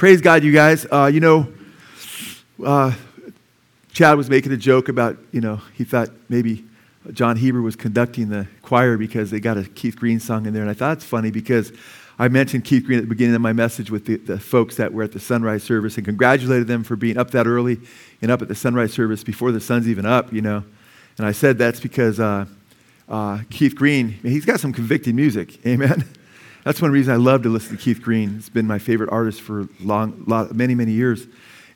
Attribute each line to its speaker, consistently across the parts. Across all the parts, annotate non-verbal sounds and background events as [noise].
Speaker 1: Praise God, you guys. Uh, you know, uh, Chad was making a joke about, you know, he thought maybe John Heber was conducting the choir because they got a Keith Green song in there. And I thought it's funny because I mentioned Keith Green at the beginning of my message with the, the folks that were at the sunrise service and congratulated them for being up that early and up at the sunrise service before the sun's even up, you know. And I said that's because uh, uh, Keith Green, he's got some convicting music. [laughs] Amen. That's one reason I love to listen to Keith Green. He's been my favorite artist for long, lot, many, many years.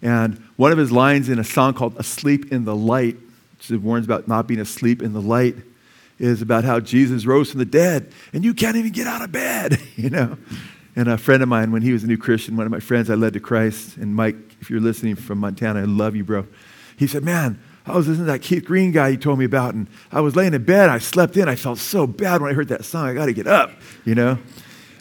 Speaker 1: And one of his lines in a song called Asleep in the Light, which warns about not being asleep in the light, is about how Jesus rose from the dead and you can't even get out of bed, [laughs] you know. And a friend of mine, when he was a new Christian, one of my friends I led to Christ, and Mike, if you're listening from Montana, I love you, bro. He said, Man, I was listening to that Keith Green guy you told me about, and I was laying in bed. I slept in. I felt so bad when I heard that song. I got to get up, you know.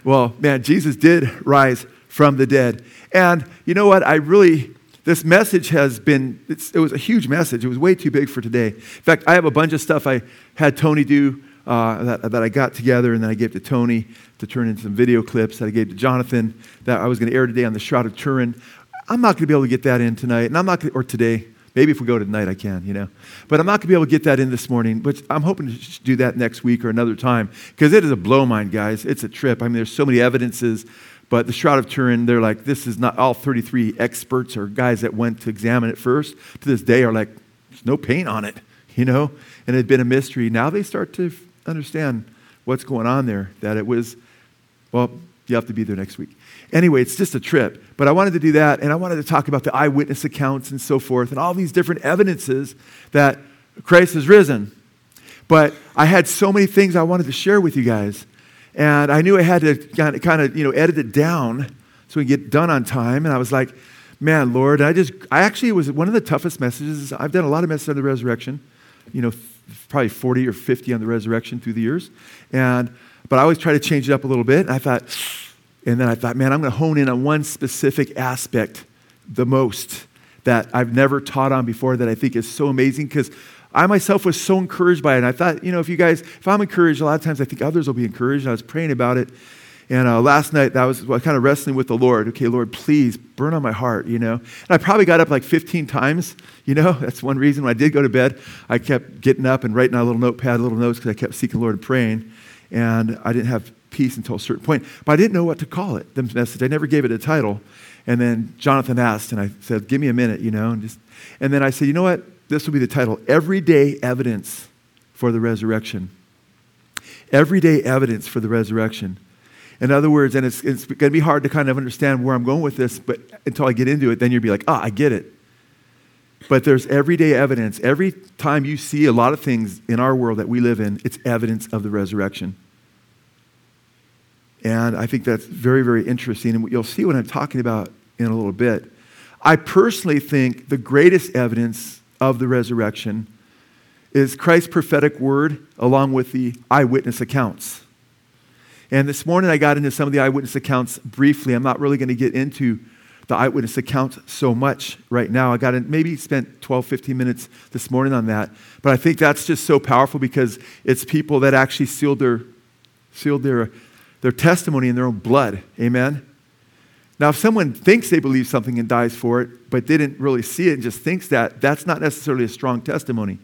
Speaker 1: Well, man, Jesus did rise from the dead. And you know what? I really, this message has been, it was a huge message. It was way too big for today. In fact, I have a bunch of stuff I had Tony do uh, that, that I got together and then I gave to Tony to turn into some video clips that I gave to Jonathan that I was going to air today on the Shroud of Turin. I'm not going to be able to get that in tonight, and I'm not gonna, or today. Maybe if we go tonight, I can, you know. But I'm not going to be able to get that in this morning. But I'm hoping to do that next week or another time because it is a blow mind, guys. It's a trip. I mean, there's so many evidences. But the Shroud of Turin, they're like, this is not all 33 experts or guys that went to examine it first to this day are like, there's no paint on it, you know? And it had been a mystery. Now they start to understand what's going on there, that it was, well, you have to be there next week. Anyway, it's just a trip. But I wanted to do that, and I wanted to talk about the eyewitness accounts and so forth, and all these different evidences that Christ has risen. But I had so many things I wanted to share with you guys, and I knew I had to kind of, you know, edit it down so we get done on time. And I was like, man, Lord, I just, I actually, was one of the toughest messages. I've done a lot of messages on the resurrection, you know, probably 40 or 50 on the resurrection through the years. And, but I always try to change it up a little bit. And I thought, and then I thought, man, I'm going to hone in on one specific aspect the most that I've never taught on before that I think is so amazing because I myself was so encouraged by it. And I thought, you know, if you guys, if I'm encouraged, a lot of times I think others will be encouraged. And I was praying about it. And uh, last night, that was kind of wrestling with the Lord. Okay, Lord, please burn on my heart, you know. And I probably got up like 15 times, you know. [laughs] That's one reason when I did go to bed, I kept getting up and writing on a little notepad, little notes, because I kept seeking the Lord and praying. And I didn't have peace until a certain point. But I didn't know what to call it, the message. I never gave it a title. And then Jonathan asked, and I said, Give me a minute, you know. And, just, and then I said, You know what? This will be the title Everyday Evidence for the Resurrection. Everyday Evidence for the Resurrection. In other words, and it's, it's going to be hard to kind of understand where I'm going with this, but until I get into it, then you'll be like, ah, I get it. But there's everyday evidence. Every time you see a lot of things in our world that we live in, it's evidence of the resurrection. And I think that's very, very interesting. And you'll see what I'm talking about in a little bit. I personally think the greatest evidence of the resurrection is Christ's prophetic word along with the eyewitness accounts. And this morning I got into some of the eyewitness accounts briefly. I'm not really going to get into the eyewitness accounts so much right now. I got in, maybe spent 12, 15 minutes this morning on that. But I think that's just so powerful because it's people that actually sealed their, sealed their their testimony in their own blood. Amen? Now, if someone thinks they believe something and dies for it, but didn't really see it and just thinks that, that's not necessarily a strong testimony.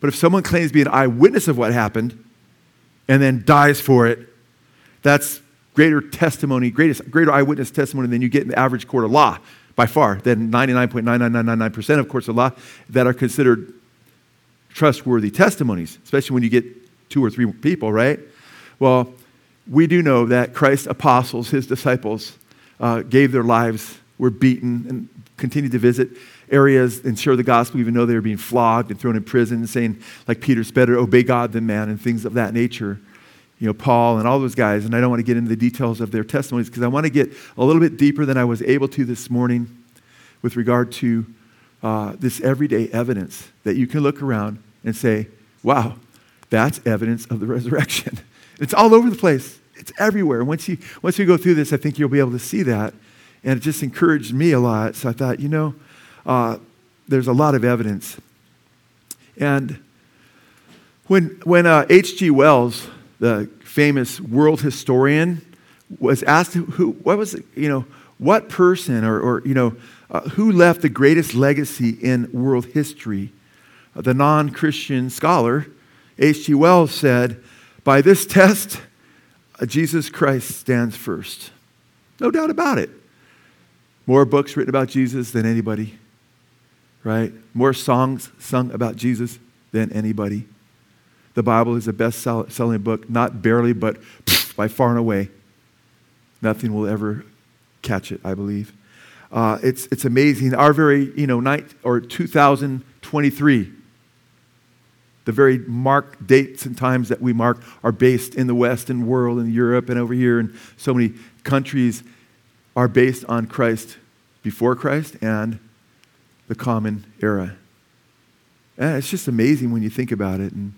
Speaker 1: But if someone claims to be an eyewitness of what happened and then dies for it, that's greater testimony, greatest, greater eyewitness testimony than you get in the average court of law by far, than 99.99999% of courts of law that are considered trustworthy testimonies, especially when you get two or three people, right? Well, we do know that Christ's apostles, his disciples, uh, gave their lives, were beaten, and continued to visit areas and share the gospel, even though they were being flogged and thrown in prison, and saying, like Peter's better obey God than man, and things of that nature. You know, Paul and all those guys. And I don't want to get into the details of their testimonies because I want to get a little bit deeper than I was able to this morning with regard to uh, this everyday evidence that you can look around and say, wow, that's evidence of the resurrection. [laughs] It's all over the place. It's everywhere. Once you once we go through this, I think you'll be able to see that. And it just encouraged me a lot. So I thought, you know, uh, there's a lot of evidence. And when when H.G. Uh, Wells, the famous world historian, was asked who what was it, you know what person or, or you know, uh, who left the greatest legacy in world history? Uh, the non Christian scholar, H.G. Wells, said, By this test, uh, Jesus Christ stands first. No doubt about it. More books written about Jesus than anybody, right? More songs sung about Jesus than anybody. The Bible is the best selling book, not barely, but by far and away. Nothing will ever catch it, I believe. Uh, it's, it's amazing. Our very, you know, night or 2023, the very mark dates and times that we mark are based in the Western world and Europe and over here and so many countries are based on Christ before Christ and the common era. And it's just amazing when you think about it. And,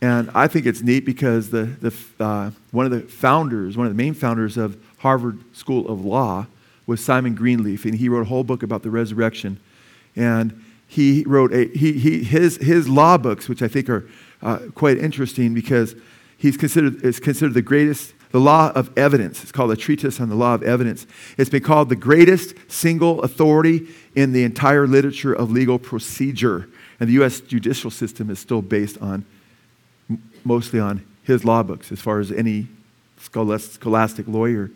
Speaker 1: and I think it's neat because the, the, uh, one of the founders, one of the main founders of Harvard School of Law was Simon Greenleaf, and he wrote a whole book about the resurrection. And he wrote a, he, he, his, his law books, which I think are uh, quite interesting because he's considered, is considered the greatest, the law of evidence. It's called a treatise on the law of evidence. It's been called the greatest single authority in the entire literature of legal procedure. And the U.S. judicial system is still based on, mostly on his law books, as far as any scholastic lawyer.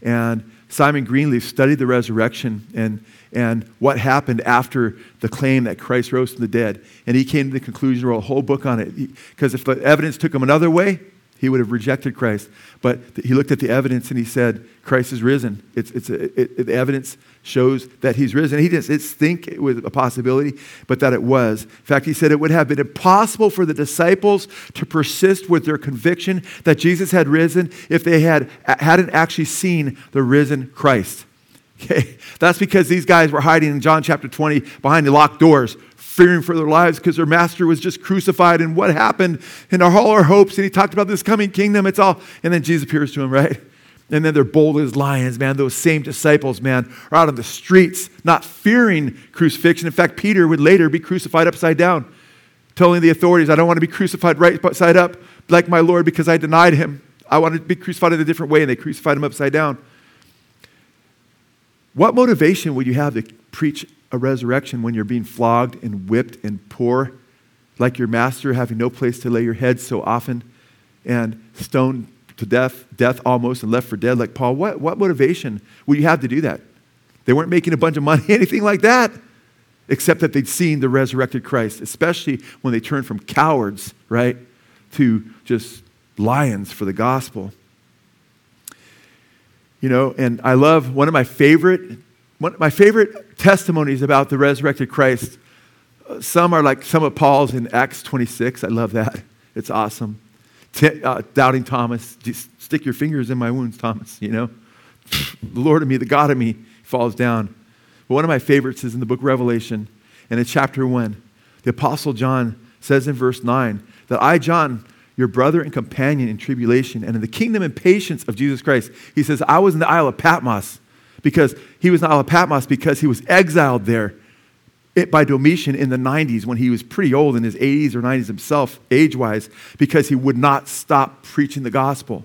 Speaker 1: And Simon Greenleaf studied the resurrection and, and what happened after the claim that Christ rose from the dead. And he came to the conclusion, wrote a whole book on it. Because if the evidence took him another way, he would have rejected Christ. But he looked at the evidence and he said, Christ is risen. It's, it's a, it, the evidence shows that he's risen. He didn't think it was a possibility, but that it was. In fact, he said it would have been impossible for the disciples to persist with their conviction that Jesus had risen if they had, hadn't actually seen the risen Christ. Okay? That's because these guys were hiding in John chapter 20 behind the locked doors, fearing for their lives because their master was just crucified and what happened and all our hopes and he talked about this coming kingdom it's all and then jesus appears to him right? And then they're bold as lions man those same disciples man are out on the streets not fearing crucifixion. In fact peter would later be crucified upside down telling the authorities i don't want to be crucified right side up like my lord because i denied him. I want to be crucified in a different way and they crucified him upside down what motivation would you have to preach a resurrection when you're being flogged and whipped and poor, like your master having no place to lay your head so often, and stoned to death, death almost, and left for dead like Paul? What, what motivation would you have to do that? They weren't making a bunch of money, [laughs] anything like that, except that they'd seen the resurrected Christ, especially when they turned from cowards, right, to just lions for the gospel. You know, and I love one of my favorite one, of my favorite testimonies about the resurrected Christ, some are like some of Paul's in Acts 26. I love that. It's awesome. T- uh, doubting Thomas, just stick your fingers in my wounds, Thomas, you know. the Lord of me, the God of me, falls down. But one of my favorites is in the book Revelation, and in chapter 1. The Apostle John says in verse 9 that I, John, your brother and companion in tribulation and in the kingdom and patience of Jesus Christ, he says, I was in the Isle of Patmos because he was in the Isle of Patmos because he was exiled there eh, by Domitian in the 90s when he was pretty old in his 80s or 90s himself, age wise, because he would not stop preaching the gospel.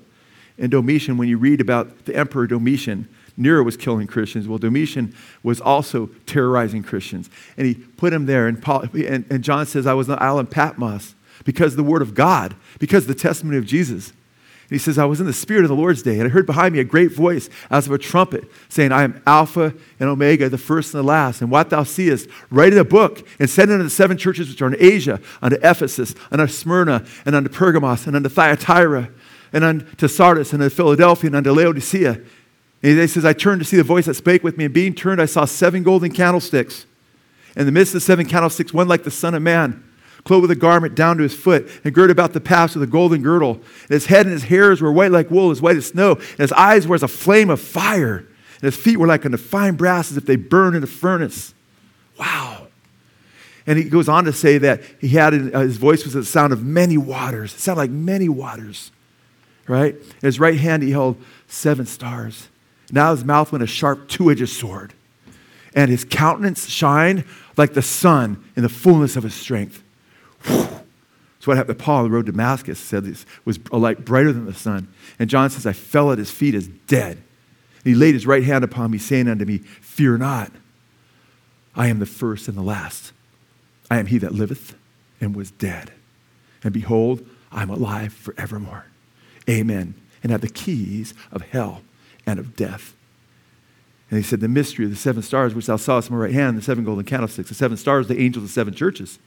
Speaker 1: And Domitian, when you read about the emperor Domitian, Nero was killing Christians. Well, Domitian was also terrorizing Christians. And he put him there. And, Paul, and, and John says, I was on the island Patmos because the word of God, because the testimony of Jesus And he says, I was in the Spirit of the Lord's day, and I heard behind me a great voice as of a trumpet saying, I am Alpha and Omega, the first and the last. And what thou seest, write in a book and send it unto the seven churches which are in Asia, unto Ephesus, unto Smyrna, and unto Pergamos, and unto Thyatira, and unto Sardis, and unto Philadelphia, and unto Laodicea. And he says, I turned to see the voice that spake with me, and being turned, I saw seven golden candlesticks. In the midst of the seven candlesticks, one like the Son of Man clothed with a garment down to his foot, and girded about the paps with a golden girdle. And his head and his hairs were white like wool, as white as snow, and his eyes were as a flame of fire, and his feet were like unto fine brass, as if they burned in a furnace. Wow. And he goes on to say that he had uh, his voice was the sound of many waters. It sounded like many waters, right? In his right hand he held seven stars. Now his mouth went a sharp two-edged sword, and his countenance shined like the sun in the fullness of his strength. So what happened to Paul on the road to Damascus said this was a light brighter than the sun. And John says, I fell at his feet as dead. And he laid his right hand upon me, saying unto me, Fear not, I am the first and the last. I am he that liveth and was dead. And behold, I'm alive forevermore. Amen. And have the keys of hell and of death. And he said, The mystery of the seven stars, which thou sawest in my right hand, the seven golden candlesticks. The seven stars, the angels of the seven churches.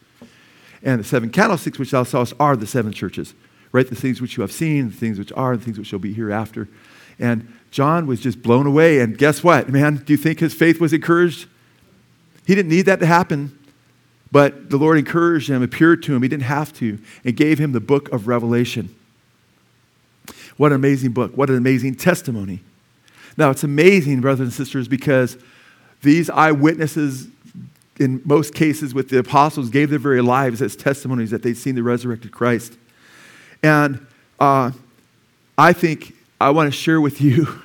Speaker 1: And the seven candlesticks, which thou sawest, are the seven churches. Right? The things which you have seen, the things which are, and the things which shall be hereafter. And John was just blown away. And guess what, man? Do you think his faith was encouraged? He didn't need that to happen. But the Lord encouraged him, appeared to him. He didn't have to, and gave him the book of Revelation. What an amazing book. What an amazing testimony. Now, it's amazing, brothers and sisters, because these eyewitnesses, in most cases with the apostles, gave their very lives as testimonies that they'd seen the resurrected Christ. And uh, I think I want to share with you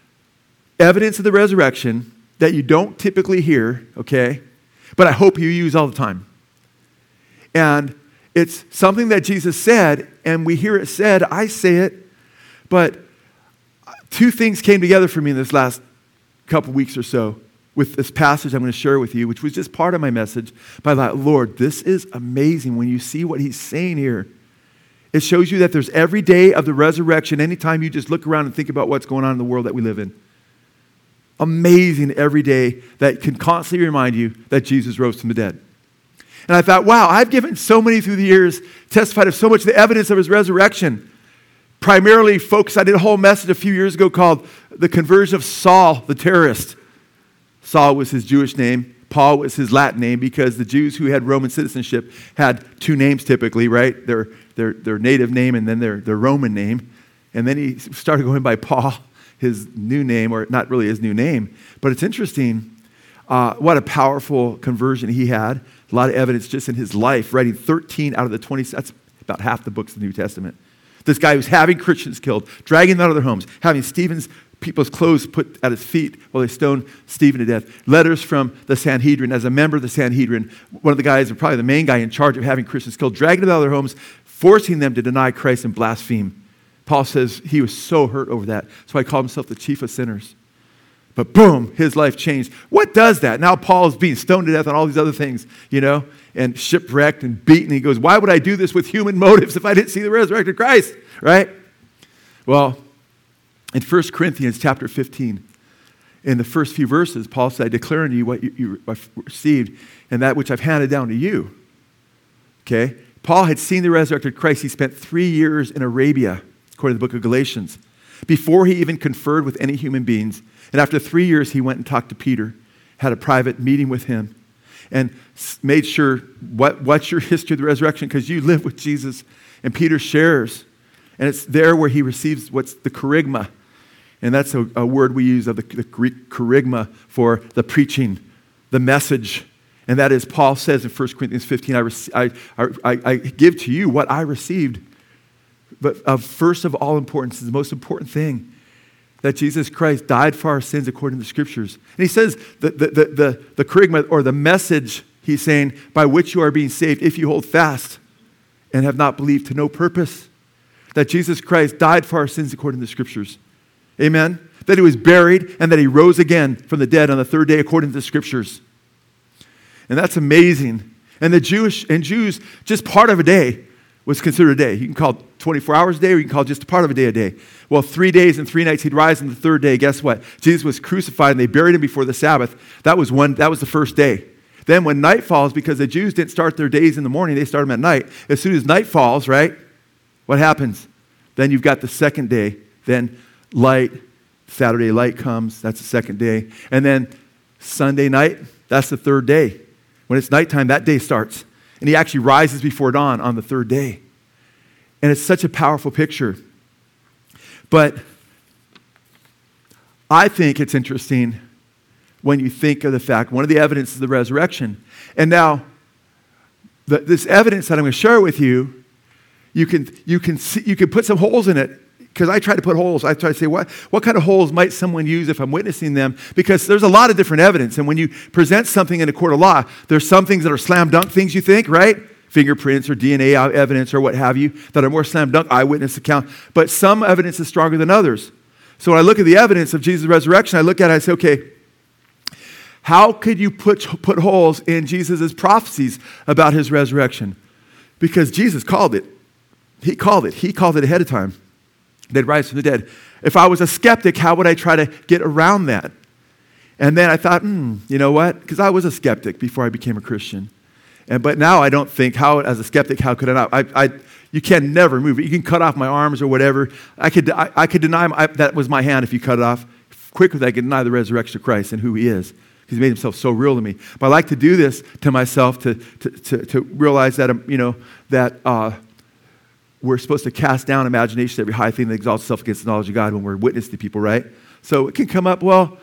Speaker 1: [laughs] evidence of the resurrection that you don't typically hear, okay? But I hope you use all the time. And it's something that Jesus said, and we hear it said, I say it, but two things came together for me in this last couple weeks or so with this passage I'm going to share with you, which was just part of my message. But I thought, Lord, this is amazing when you see what he's saying here. It shows you that there's every day of the resurrection, anytime you just look around and think about what's going on in the world that we live in. Amazing every day that can constantly remind you that Jesus rose from the dead. And I thought, wow, I've given so many through the years, testified of so much of the evidence of his resurrection primarily focused, I did a whole message a few years ago called The Conversion of Saul, the terrorist. Saul was his Jewish name. Paul was his Latin name because the Jews who had Roman citizenship had two names typically, right? Their, their, their native name and then their, their Roman name. And then he started going by Paul, his new name, or not really his new name. But it's interesting uh, what a powerful conversion he had. A lot of evidence just in his life, writing 13 out of the 20, that's about half the books of the New Testament. This guy who's having Christians killed, dragging them out of their homes, having Stephen's people's clothes put at his feet while they stoned Stephen to death. Letters from the Sanhedrin. As a member of the Sanhedrin, one of the guys, probably the main guy in charge of having Christians killed, dragging them out of their homes, forcing them to deny Christ and blaspheme. Paul says he was so hurt over that. So he called himself the chief of sinners. But boom, his life changed. What does that? Now Paul is being stoned to death and all these other things, you know, and shipwrecked and beaten. He goes, Why would I do this with human [laughs] motives if I didn't see the resurrected Christ? Right? Well, in 1 Corinthians chapter 15, in the first few verses, Paul said, I declare unto you what you, you received and that which I've handed down to you. Okay? Paul had seen the resurrected Christ. He spent three years in Arabia, according to the book of Galatians, before he even conferred with any human beings. And after three years, he went and talked to Peter, had a private meeting with him, and made sure what, what's your [laughs] history of the resurrection? Because you live with Jesus. And Peter shares. And it's there where he receives what's the kerygma. And that's a, a word we use of the, the Greek kerygma for the preaching, the message. And that is, Paul says in 1 Corinthians 15, I, I, I, I give to you what I received. But of first of all importance, is the most important thing that Jesus Christ died for our sins according to the scriptures. And he says the, the, the, the, the kerygma or the message, he's saying, by which you are being saved if you hold fast and have not believed to no purpose. That Jesus Christ died for our sins according to the scriptures. Amen? That he was buried and that he rose again from the dead on the third day according to the scriptures. And that's amazing. And the Jewish and Jews, just part of a day was considered a day. You can call 24 hours a day or you can call just a part of a day a day. Well, three days and three nights he'd rise on the third day. Guess what? Jesus was crucified and they buried him before the Sabbath. That was one, that was the first day. Then when night falls, because the Jews didn't start their days in the morning, they start them at night. As soon as night falls, right? What happens? Then you've got the second day. Then light, Saturday light comes. That's the second day. And then Sunday night, that's the third day. When it's nighttime, that day starts. And he actually rises before dawn on the third day. And it's such a powerful picture. But I think it's interesting when you think of the fact, one of the evidences of the resurrection. And now, the, this evidence that I'm going to share with you, you can, you can, see, you can put some holes in it because I try to put holes. I try to say, what, what kind of holes might someone use if I'm witnessing them? Because there's a lot of different evidence. And when you present something in a court of law, there's some things that are slam dunk things you think, right? Fingerprints or DNA evidence or what have you that are more slam dunk eyewitness account. But some evidence is stronger than others. So when I look at the evidence of Jesus' resurrection, I look at it, I say, okay, how could you put, put holes in Jesus' prophecies about his resurrection? Because Jesus called it. He called it. He called it ahead of time. They'd rise from the dead. If I was a skeptic, how would I try to get around that? And then I thought, hmm, you know what? Because I was a skeptic before I became a Christian. And, but now I don't think, how, as a skeptic, how could I not? I, I, you can never move it. You can cut off my arms or whatever. I could, I, I could deny my, that was my hand if you cut it off. Quicker than I could deny the resurrection of Christ and who he is. He's made himself so real to me. But I like to do this to myself to, to, to, to realize that, um, you know, that uh, we're supposed to cast down imagination, every high thing that exalts itself against the knowledge of God when we're witness to people, right? So it can come up, well,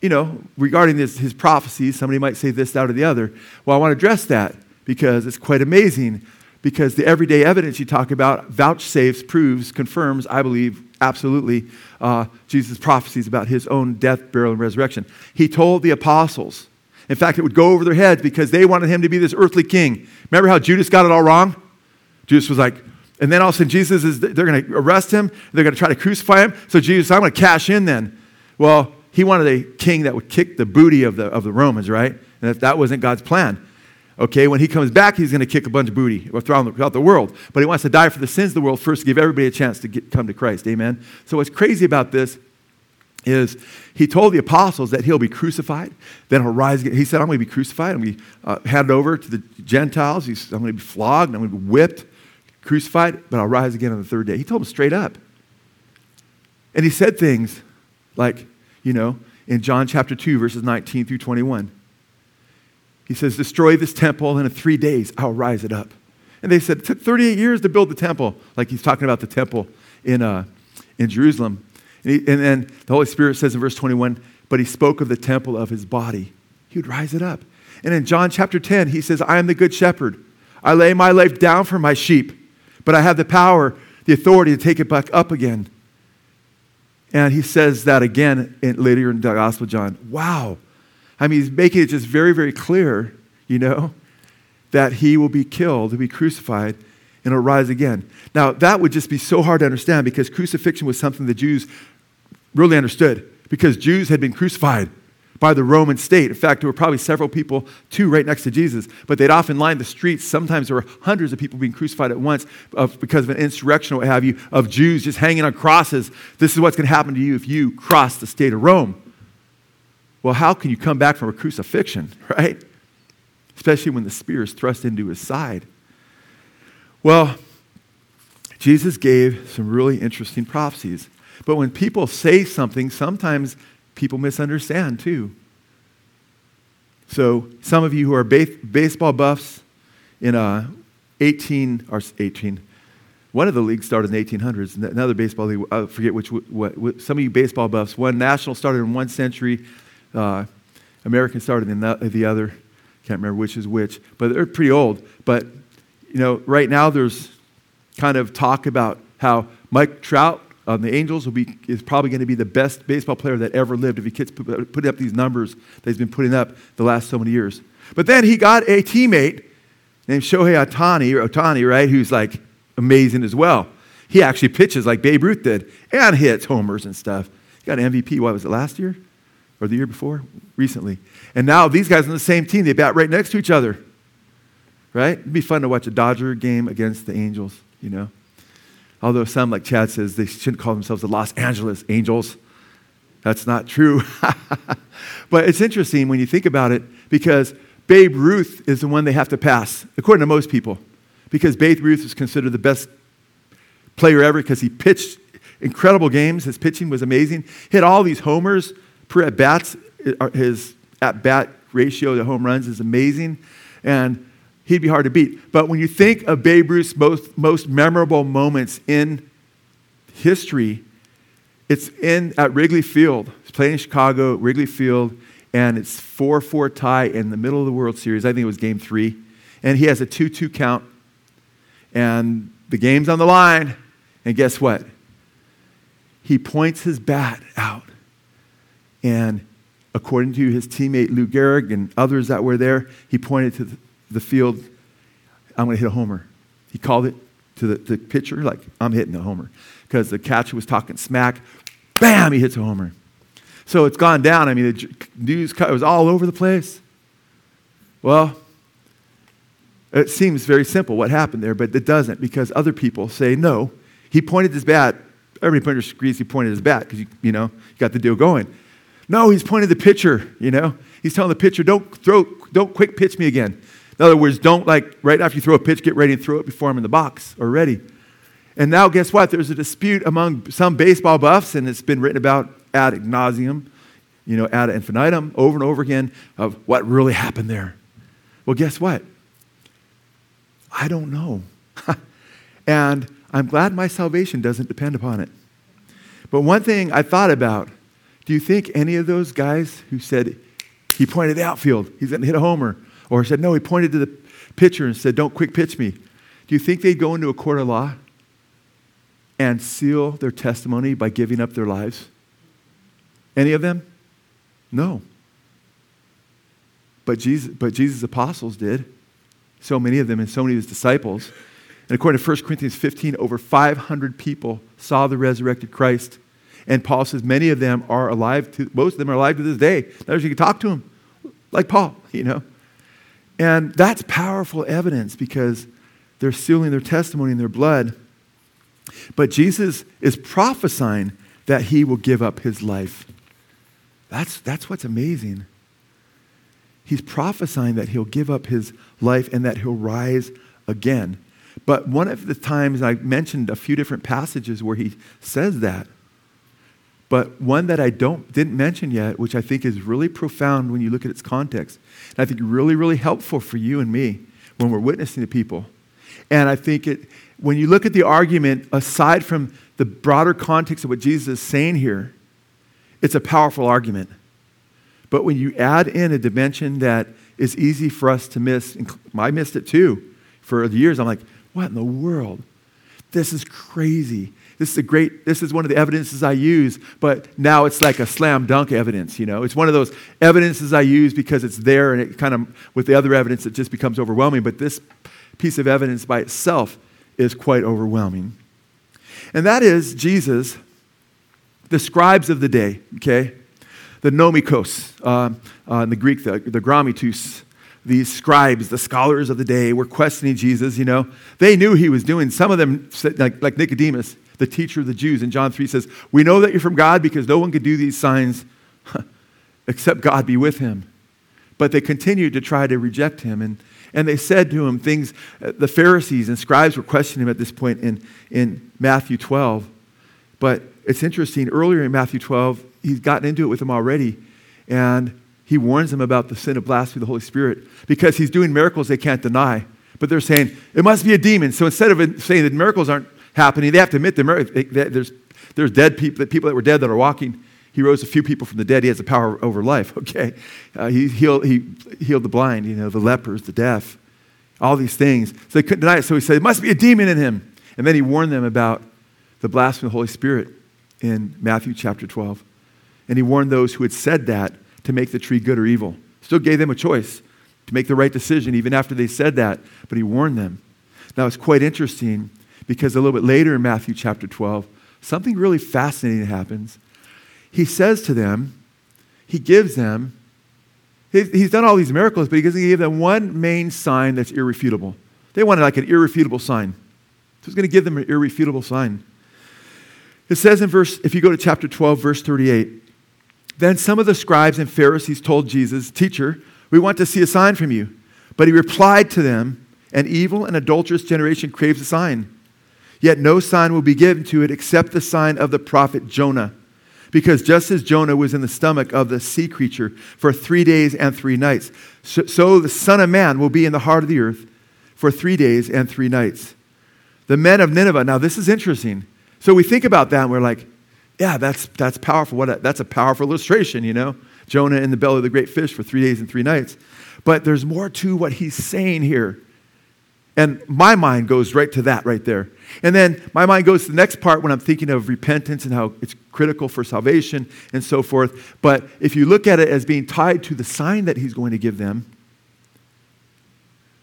Speaker 1: you know, regarding this, his prophecies, somebody might say this, that, or the other. Well, I want to address that because it's quite amazing because the everyday evidence you talk about vouchsafes, proves, confirms, I believe, absolutely, uh, Jesus' prophecies about his own death, burial, and resurrection. He told the apostles, in fact, it would go over their heads because they wanted him to be this earthly king. Remember how Judas got it all wrong? Judas was like, and then all of a sudden, Jesus is, they're going to arrest him, they're going to try to crucify him. So Jesus, I'm going to cash in then. Well, he wanted a king that would kick the booty of the, of the Romans, right? And that, that wasn't God's plan. Okay, when he comes back, he's going to kick a bunch of booty throughout the world. But he wants to die for the sins of the world first to give everybody a chance to get, come to Christ. Amen. So what's crazy about this is he told the apostles that he'll be crucified, then he'll rise again. He said, I'm going to be crucified. I'm going to be uh, handed over to the Gentiles. He's, I'm going to be flogged. I'm going to be whipped, crucified, but I'll rise again on the third day. He told them straight up. And he said things like, you know, in John chapter 2, verses 19 through 21. He says, Destroy this temple, and in three days I'll rise it up. And they said, It took 38 years to build the temple, like he's talking about the temple in, uh, in Jerusalem. And, he, and then the Holy Spirit says in verse 21, But he spoke of the temple of his body. He would rise it up. And in John chapter 10, he says, I am the good shepherd. I lay my life down for my sheep, but I have the power, the authority to take it back up again. And he says that again in, later in the Gospel of John. Wow. I mean, he's making it just very, very clear, you know, that he will be killed, to be crucified, and he'll rise again. Now, that would just be so hard to understand because crucifixion was something the Jews really understood because Jews had been crucified by the Roman state. In fact, there were probably several people, too, right next to Jesus, but they'd often line the streets. Sometimes there were hundreds of people being crucified at once of, because of an insurrection or what have you, of Jews just hanging on crosses. This is what's going to happen to you if you cross the state of Rome. Well, how can you come back from a crucifixion, [laughs] right? Especially when the spear is thrust into his side. Well, Jesus gave some really interesting prophecies. But when people say something, sometimes people misunderstand too. So, some of you who are baseball buffs in uh, 18 or 18, one of the leagues started in the 1800s, another baseball league, I forget which, what, what, some of you baseball buffs, one national started in one century, uh, American started in the, the other. Can't remember which is which, but they're pretty old. But, you know, right now there's kind of talk about how Mike Trout on the Angels will be, is probably going to be the best baseball player that ever lived if he keeps putting up these numbers that he's been putting up the last so many years. But then he got a teammate named Shohei Ohtani, or Ohtani, right, who's like amazing as well. He actually pitches like Babe Ruth did and hits homers and stuff. He got an MVP, what was it, last year? or the year before, recently. And now these guys on the same team, they bat right next to each other. Right? It'd be fun to watch a Dodger game against the Angels, you know. Although some, like Chad says, they shouldn't call themselves the Los Angeles Angels. That's not true. [laughs] but it's interesting when you think about it because Babe Ruth is the one they have to pass, according to most people, because Babe Ruth is considered the best player ever because he pitched incredible games. His pitching was amazing. Had all these homers per at bats, his at bat ratio to home runs is amazing, and he'd be hard to beat. But when you think of Babe Ruth's most, most memorable moments in history, it's in at Wrigley Field. He's playing in Chicago, Wrigley Field, and it's 4 4 tie in the middle of the World Series. I think it was game three. And he has a 2 2 count. And the game's on the line. And guess what? He points his bat out and according to his teammate Lou Gehrig and others that were there, he pointed to the field, I'm going to hit a homer. He called it to the, the pitcher, like, I'm hitting a homer. Because the catcher was talking smack, bam, he hits a homer. So it's gone down. I mean, the news was all over the place. Well, it seems very simple what happened there, but it doesn't because other people say no. He pointed his bat. Everybody agrees he pointed his bat because you, you know you got the deal going. No, he's pointing the pitcher. You know, he's telling the pitcher, "Don't throw, don't quick pitch me again." In other words, don't like right after you throw a pitch, get ready and throw it before I'm in the box or ready. And now, guess what? There's a dispute among some baseball buffs, and it's been written about ad nauseum, you know, ad infinitum, over and over again, of what really happened there. Well, guess what? I don't know. [laughs] and I'm glad my salvation doesn't depend upon it. But one thing I thought about do you think any of those guys who said he pointed the outfield, he's going to hit a homer, or said, no, he pointed to the pitcher and said, don't quick pitch me, do you think they'd go into a court of law and seal their testimony by giving up their lives? Any of them? No. But Jesus, but Jesus' apostles did. So many of them and so many of his disciples. And according to 1 Corinthians 15, over 500 people saw the resurrected Christ. And Paul says many of them are alive, to, most of them are alive to this day. That you can talk to them, like Paul, you know. And that's powerful evidence because they're sealing their testimony in their blood. But Jesus is prophesying that he will give up his life. That's, that's what's amazing. He's prophesying that he'll give up his life and that he'll rise again. But one of the times I mentioned a few different passages where he says that. But one that I don't, didn't mention yet, which I think is really profound when you look at its context, and I think really, really helpful for you and me when we're witnessing to people. And I think it, when you look at the argument, aside from the broader context of what Jesus is saying here, it's a powerful argument. But when you add in a dimension that is easy for us to miss, I missed it too for years. I'm like, what in the world? This is crazy. This is a great, this is one of the evidences I use, but now it's like a slam dunk evidence, you know? It's one of those evidences I use because it's there and it kind of, with the other evidence, it just becomes overwhelming. But this piece of evidence by itself is quite overwhelming. And that is Jesus, the scribes of the day, okay? The nomikos, uh, uh, in the Greek, the, the these scribes, the scholars of the day, were questioning Jesus, you know. They knew he was doing. Some of them, like, like Nicodemus, the teacher of the Jews in John 3 says, We know that you're from God because no one could do these signs [laughs] except God be with him. But they continued to try to reject him. And, and they said to him things, uh, the Pharisees and scribes were questioning him at this point in, in Matthew 12. But it's interesting, earlier in Matthew 12, he's gotten into it with them already. And he warns them about the sin of blasphemy of the Holy Spirit because he's doing miracles they can't deny. But they're saying, it must be a demon. So instead of saying that miracles aren't happening, they have to admit there's, there's dead people, people that were dead that are walking. He rose a few people from the dead. He has the power over life, [laughs] okay? Uh, he, healed, he healed the blind, you know, the lepers, the deaf, all these things. So they couldn't deny it. So he said, it must be a demon in him. And then he warned them about the blasphemy of the Holy Spirit in Matthew chapter 12. And he warned those who had said that to make the tree good or evil. Still gave them a choice to make the right decision even after they said that, but he warned them. Now it's quite interesting because a little bit later in Matthew chapter 12, something really fascinating happens. He says to them, he gives them, he's done all these miracles, but he gave them one main sign that's irrefutable. They wanted like an irrefutable sign. So he's going to give them an irrefutable sign. It says in verse, if you go to chapter 12, verse 38, then some of the scribes and Pharisees told Jesus, Teacher, we want to see a sign from you. But he replied to them, An evil and adulterous generation craves a sign. Yet no sign will be given to it except the sign of the prophet Jonah. Because just as Jonah was in the stomach of the sea creature for three days and three nights, so, the Son of Man will be in the heart of the earth for three days and three nights. The men of Nineveh, now this is interesting. So we think about that and we're like, yeah, that's, that's powerful. What a, that's a powerful illustration, you know? Jonah in the belly of the great fish for three days and three nights. But there's more to what he's saying here. And my mind goes right to that right there. And then my mind goes to the next part when I'm thinking of repentance and how it's critical for salvation and so forth. But if you look at it as being tied to the sign that he's going to give them,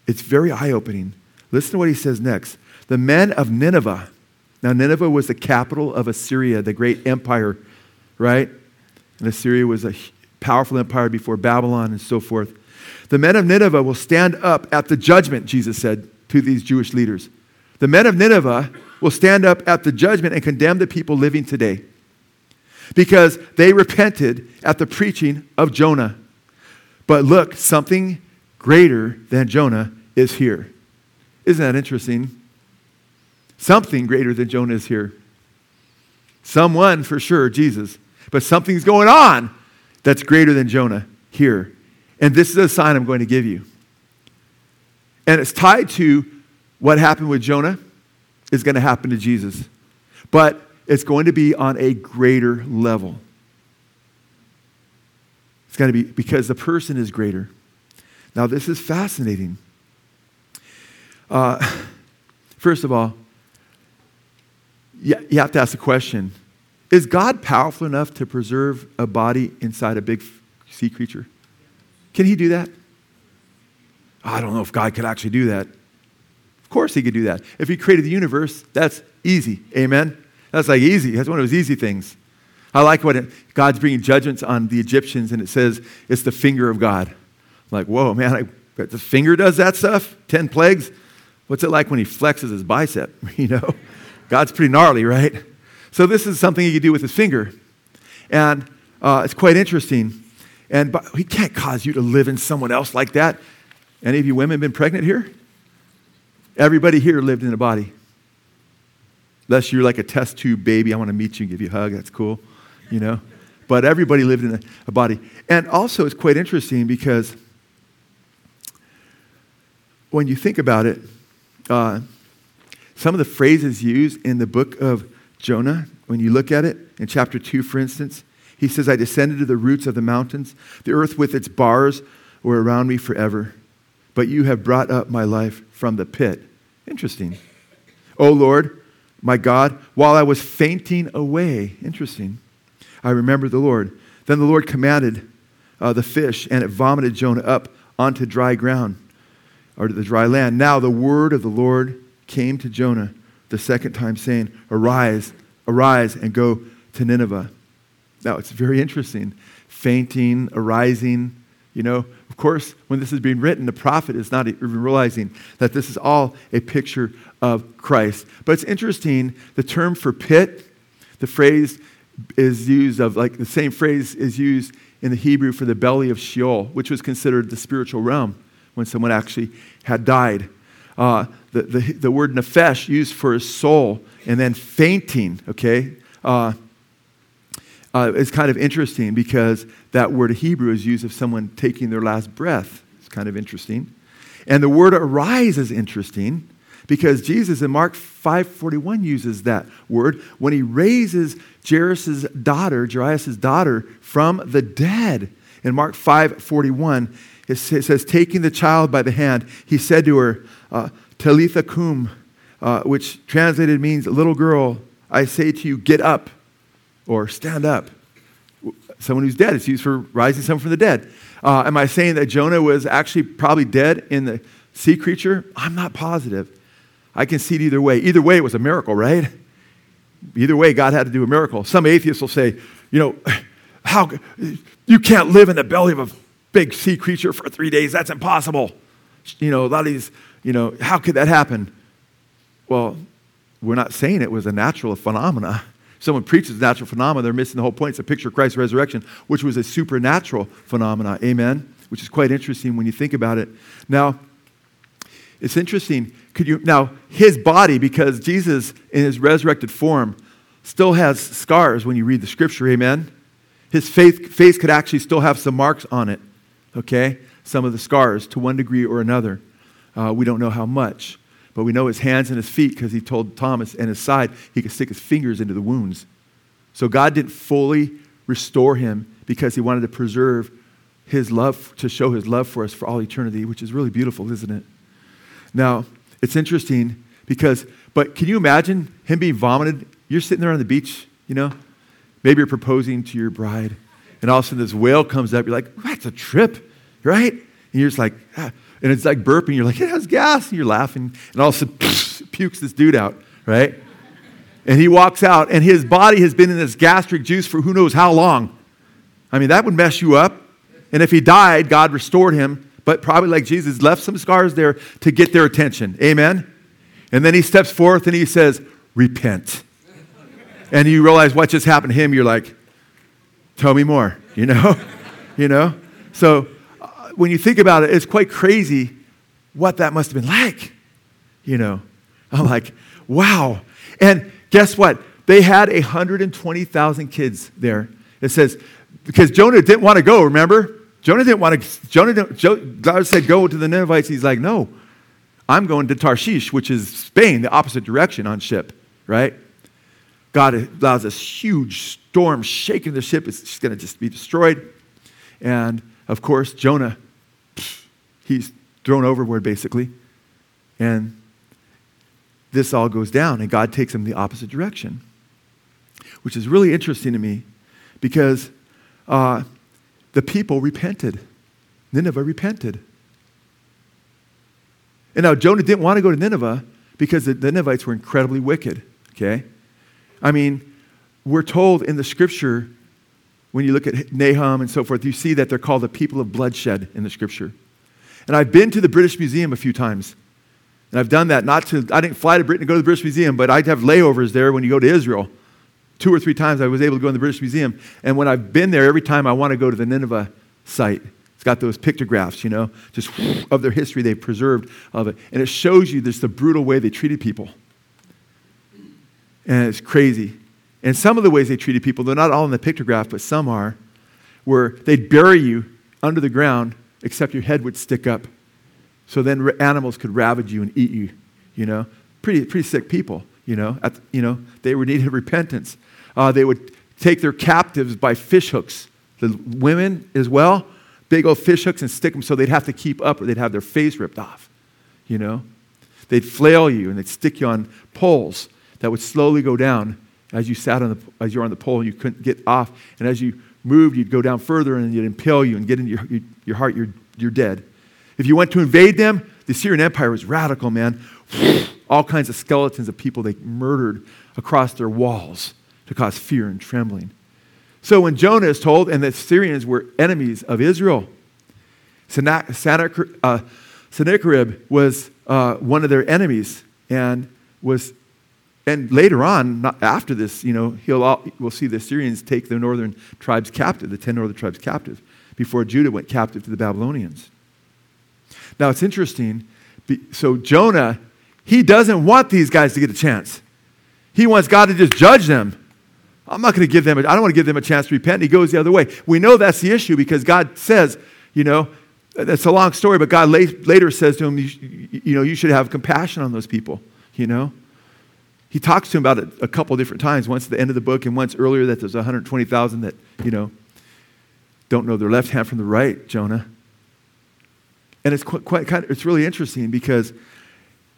Speaker 1: it's very eye opening. Listen to what he says next. The men of Nineveh now, Nineveh was the capital of Assyria, the great empire right? And Assyria was a powerful empire before Babylon and so forth. The men of Nineveh will stand up at the judgment, Jesus said to these Jewish leaders. The men of Nineveh will stand up at the judgment and condemn the people living today because they repented at the preaching of Jonah. But look, something greater than Jonah is here. Isn't that interesting? Something greater than Jonah is here. Someone for sure, Jesus. But something's going on that's greater than Jonah here. And this is a sign I'm going to give you. And it's tied to what happened with Jonah is going to happen to Jesus. But it's going to be on a greater level. It's going to be because the person is greater. Now, this is fascinating. Uh, [laughs] first of all, you, you have to ask the question Is God powerful enough to preserve a body inside a big sea creature? Can he do that? I don't know if God could actually do that. Of course, he could do that. If he created the universe, that's easy. Amen? That's like easy. That's one of those easy things. I like what God's bringing judgments on the Egyptians, and it says it's the finger of God. I'm like, whoa, man, I, the finger does that stuff? Ten plagues? What's it like when he flexes his bicep? [laughs] You know, God's pretty gnarly, right? So this is something he could do with his finger, and uh, it's quite interesting. And but he can't cause you to live in someone else like that. Any of you women been pregnant here? Everybody here lived in a body. Unless you're like a test tube baby, I want to meet you and give you a hug. That's cool, you know. But everybody lived in a, a body. And also, it's quite interesting because when you think about it, uh, some of the phrases used in the book of Jonah, when you look at it, in chapter 2, for instance, he says, I descended to the roots of the mountains. The earth with its bars were around me forever. But you have brought up my life from the pit. Interesting. O Lord, my God, while I was fainting away, interesting, I remembered the Lord. Then the Lord commanded uh, the fish, and it vomited Jonah up onto dry ground, or to the dry land. Now the word of the Lord came to Jonah the second time, saying, Arise, arise, and go to Nineveh. Now it's very interesting. Fainting, arising, you know, of course, when this is being written, the prophet is not even realizing that this is all a picture of Christ. But it's interesting, the term for pit, the phrase is used of, like, the same phrase is used in the Hebrew for the belly of Sheol, which was considered the spiritual realm when someone actually had died. Uh, the, the, the word nephesh used for his soul, and then fainting, okay? Uh, uh, is kind of interesting because that word Hebrew is used of someone taking their last breath. It's kind of interesting. And the word arise is interesting because Jesus in Mark 5:41 uses that word when he raises Jairus' daughter, Jairus' daughter from the dead. In Mark 5:41, it says, taking the child by the hand, he said to her, uh, Talitha cum, uh, which translated means, little girl, I say to you, get up or stand up. Someone who's dead. It's used for rising someone from the dead. Uh, am I saying that Jonah was actually probably dead in the sea creature? I'm not positive. I can see it either way. Either way, it was a miracle, right? Either way, God had to do a miracle. Some atheists will say, you know, [sighs] how you can't live in the belly of a big sea creature for three days. That's impossible. You know, a lot of these, you know, how could that happen? Well, we're not saying it was a natural phenomena someone preaches natural phenomena, they're missing the whole point. It's a picture of Christ's resurrection, which was a supernatural phenomena. Amen? Which is quite interesting when you think about it. Now, it's interesting. Could you now his body, because Jesus in his resurrected form still has scars when you read the scripture, amen? His faith, face could actually still have some marks on it, okay? Some of the scars to one degree or another. Uh, we don't know how much. But we know his hands and his feet because he told Thomas and his side he could stick his fingers into the wounds. So God didn't fully restore him because he wanted to preserve his love, to show his love for us for all eternity, which is really beautiful, isn't it? Now, it's interesting because, but can you imagine him being vomited? You're sitting there on the beach, you know, maybe you're proposing to your bride, and all of a sudden this whale comes up. You're like, that's a trip, right? And you're just like, ah and it's like burping. You're like, it has gas. And you're laughing. And all of a sudden, pukes this dude out, right? And he walks out, and his body has been in this gastric juice for who knows how long. I mean, that would mess you up. And if he died, God restored him, but probably like Jesus, left some scars there to get their attention. Amen? And then he steps forth and he says, Repent. And you realize what just happened to him. You're like, Tell me more, you know? [laughs] you know? So when you think about it, it's quite crazy what that must have been like, you know? I'm like, wow. And guess what? They had 120,000 kids there. It says, because Jonah didn't want to go, remember? Jonah didn't want to, Jonah didn't, God said, go to the Ninevites. He's like, no, I'm going to Tarshish, which is Spain, the opposite direction on ship, right? God allows this huge storm shaking the ship. It's going to just be destroyed. And of course, Jonah, he's thrown overboard basically. And this all goes down, and God takes him the opposite direction, which is really interesting to me because uh, the people repented. Nineveh repented. And now Jonah didn't want to go to Nineveh because the Ninevites were incredibly wicked, okay? I mean, we're told in the scripture, when you look at Nahum and so forth, you see that they're called the people of bloodshed in the scripture. And I've been to the British Museum a few times. And I've done that not to, I didn't fly to Britain to go to the British Museum, but I'd have layovers there when you go to Israel. Two or three times I was able to go in the British Museum. And when I've been there, every time I want to go to the Nineveh site. It's got those pictographs, you know, just of their history they've preserved of it. And it shows you just the brutal way they treated people. And it's crazy. And some of the ways they treated people, they're not all in the pictograph, but some are, where they'd bury you under the ground, except your head would stick up. So then animals could ravage you and eat you, you know. Pretty, pretty sick people, you know. At, you know, they were needed [laughs] repentance. Uh, they would take their captives by fish hooks. The women as well, big old fish hooks and stick them so they'd have to keep up or they'd have their face ripped off, you know. They'd flail you and they'd stick you on poles that would slowly go down as you sat on the, as you're on the pole and you couldn't get off. And as you moved, you'd go down further and you'd impale you and get into your, your heart, you're, you're dead. If you went to invade them, the Assyrian Empire was radical, man. [sniffs] All kinds of skeletons of people they murdered across their walls to cause fear and trembling. So when Jonah is told, and the Assyrians were enemies of Israel, Sennacherib uh, was uh, one of their enemies and was and later on, after this, you know, he'll, we'll see the Assyrians take the northern tribes captive, the 10 northern tribes captive, before Judah went captive to the Babylonians. Now, it's interesting. So, Jonah, he doesn't want these guys to get a chance. He wants God to just judge them. I'm not going to give them, a, I don't want to give them a chance to repent. He goes the other way. We know that's the issue because God says, you know, that's a long story, but God later says to him, you, you know, you should have compassion on those people, you know. He talks to him about it a couple different times, once at the end of the book and once earlier that there's 120,000 that, you know, don't know their left hand from the right, Jonah. And it's quite, quite kind of, it's really interesting because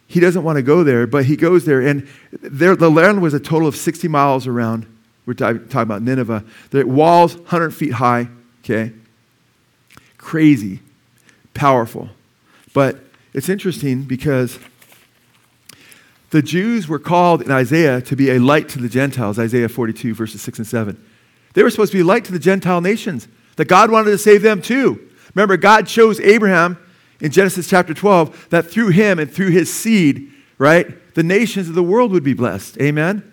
Speaker 1: he doesn't want to go there, but he goes there. And there, the land was a total of 60 miles around. We're talking about Nineveh. The walls, 100 feet high, okay? Crazy, powerful. But it's interesting because the Jews were called in Isaiah to be a light to the Gentiles, Isaiah 42, verses 6 and 7. They were supposed to be light to the Gentile nations, that God wanted to save them too. Remember, God chose Abraham in Genesis chapter 12 that through him and through his seed, right, the nations of the world would be blessed. Amen?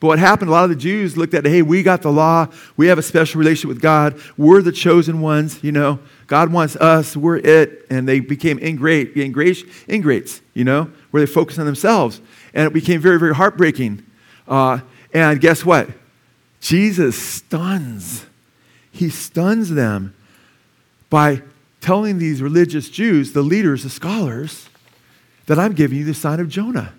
Speaker 1: But what happened, a lot of the Jews looked at, hey, we got the law. We have a special relationship with God. We're the chosen ones, you know. God wants us. We're it. And they became ingrate, ingrate, ingrates, you know, where they focused on themselves and it became very, very heartbreaking. Uh, and guess what? Jesus stuns. He stuns them by telling these religious Jews, the leaders, the scholars, that I'm giving you the sign of Jonah.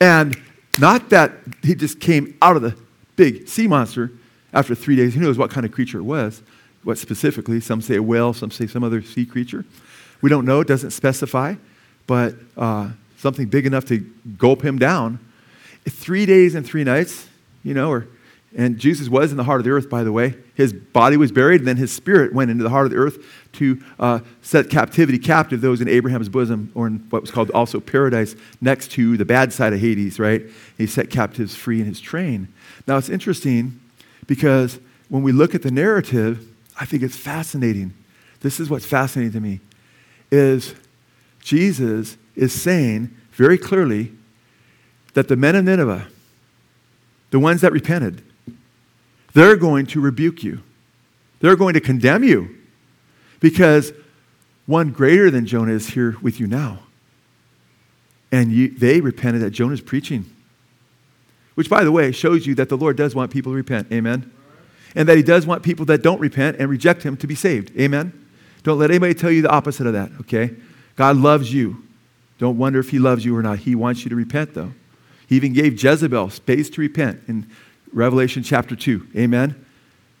Speaker 1: And not that he just came out of the big sea monster after three days. Who knows what kind of creature it was? What specifically? Some say a whale, some say some other sea creature. We don't know, it doesn't specify but uh, something big enough to gulp him down. Three days and three nights, you know, or And Jesus was in the heart of the earth, by the way. His body was buried, and then his spirit went into the heart of the earth to uh, set captivity captive, those in Abraham's bosom, or in what was called also paradise, next to the bad side of Hades, right? He set captives free in his train. Now, it's interesting because when we look at the narrative, I think it's fascinating. This is what's fascinating to me, is Jesus is saying very clearly that the men of Nineveh, the ones that repented, they're going to rebuke you. They're going to condemn you because one greater than Jonah is here with you now. And you, they repented at Jonah's preaching. Which, by the way, shows you that the Lord does want people to repent. Amen. And that He does want people that don't repent and reject Him to be saved. Amen. Don't let anybody tell you the opposite of that, okay? God loves you. Don't wonder if He loves you or not. He wants you to repent, though. He even gave Jezebel space to repent in Revelation chapter 2. Amen.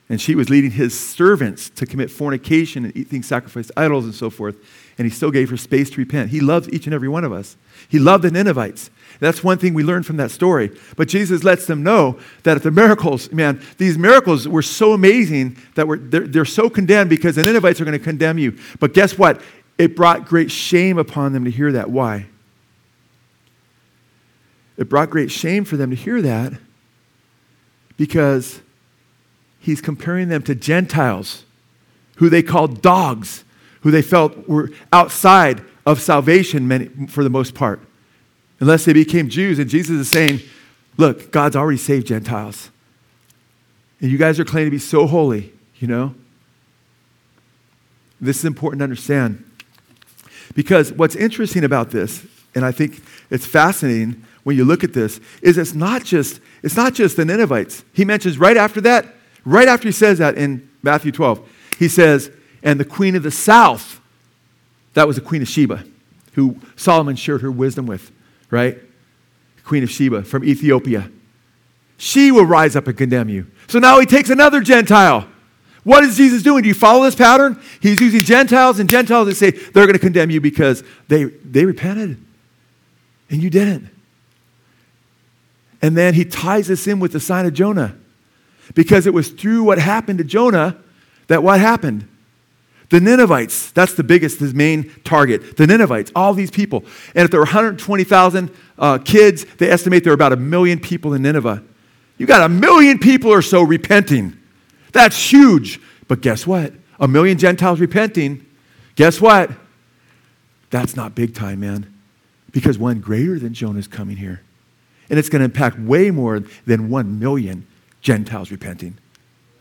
Speaker 1: And she was leading his servants to commit fornication and eat things sacrificed to idols and so forth. And he still gave her space to repent. He loves each and every one of us. He loved the Ninevites. That's one thing we learned from that story. But Jesus lets them know that if the miracles, man, these miracles were so amazing that we're, they're, they're so condemned because the Ninevites are going to condemn you. But guess what? It brought great shame upon them to hear that. Why? It brought great shame for them to hear that because he's comparing them to Gentiles who they called dogs, who they felt were outside of salvation many, for the most part, unless they became Jews. And Jesus is saying, Look, God's already saved Gentiles. And you guys are claiming to be so holy, you know? This is important to understand. Because what's interesting about this, and I think it's fascinating when you look at this, is it's not just, it's not just the Ninevites. He mentions right after that, right after he says that in Matthew 12, he says, and the queen of the south, that was the queen of Sheba, who Solomon shared her wisdom with, right? Queen of Sheba from Ethiopia. She will rise up and condemn you. So now he takes another Gentile. What is Jesus doing? Do you follow this pattern? He's using Gentiles and Gentiles to say they're going to condemn you because they, they repented and you didn't. And then he ties this in with the sign of Jonah because it was through what happened to Jonah that what happened? The Ninevites, that's the biggest, his main target. The Ninevites, all these people. And if there were 120,000 uh, kids, they estimate there were about a million people in Nineveh. You got a million people or so repenting. That's huge. But guess what? A million Gentiles repenting. Guess what? That's not big time, man. Because one greater than Jonah is coming here. And it's going to impact way more than one million Gentiles repenting.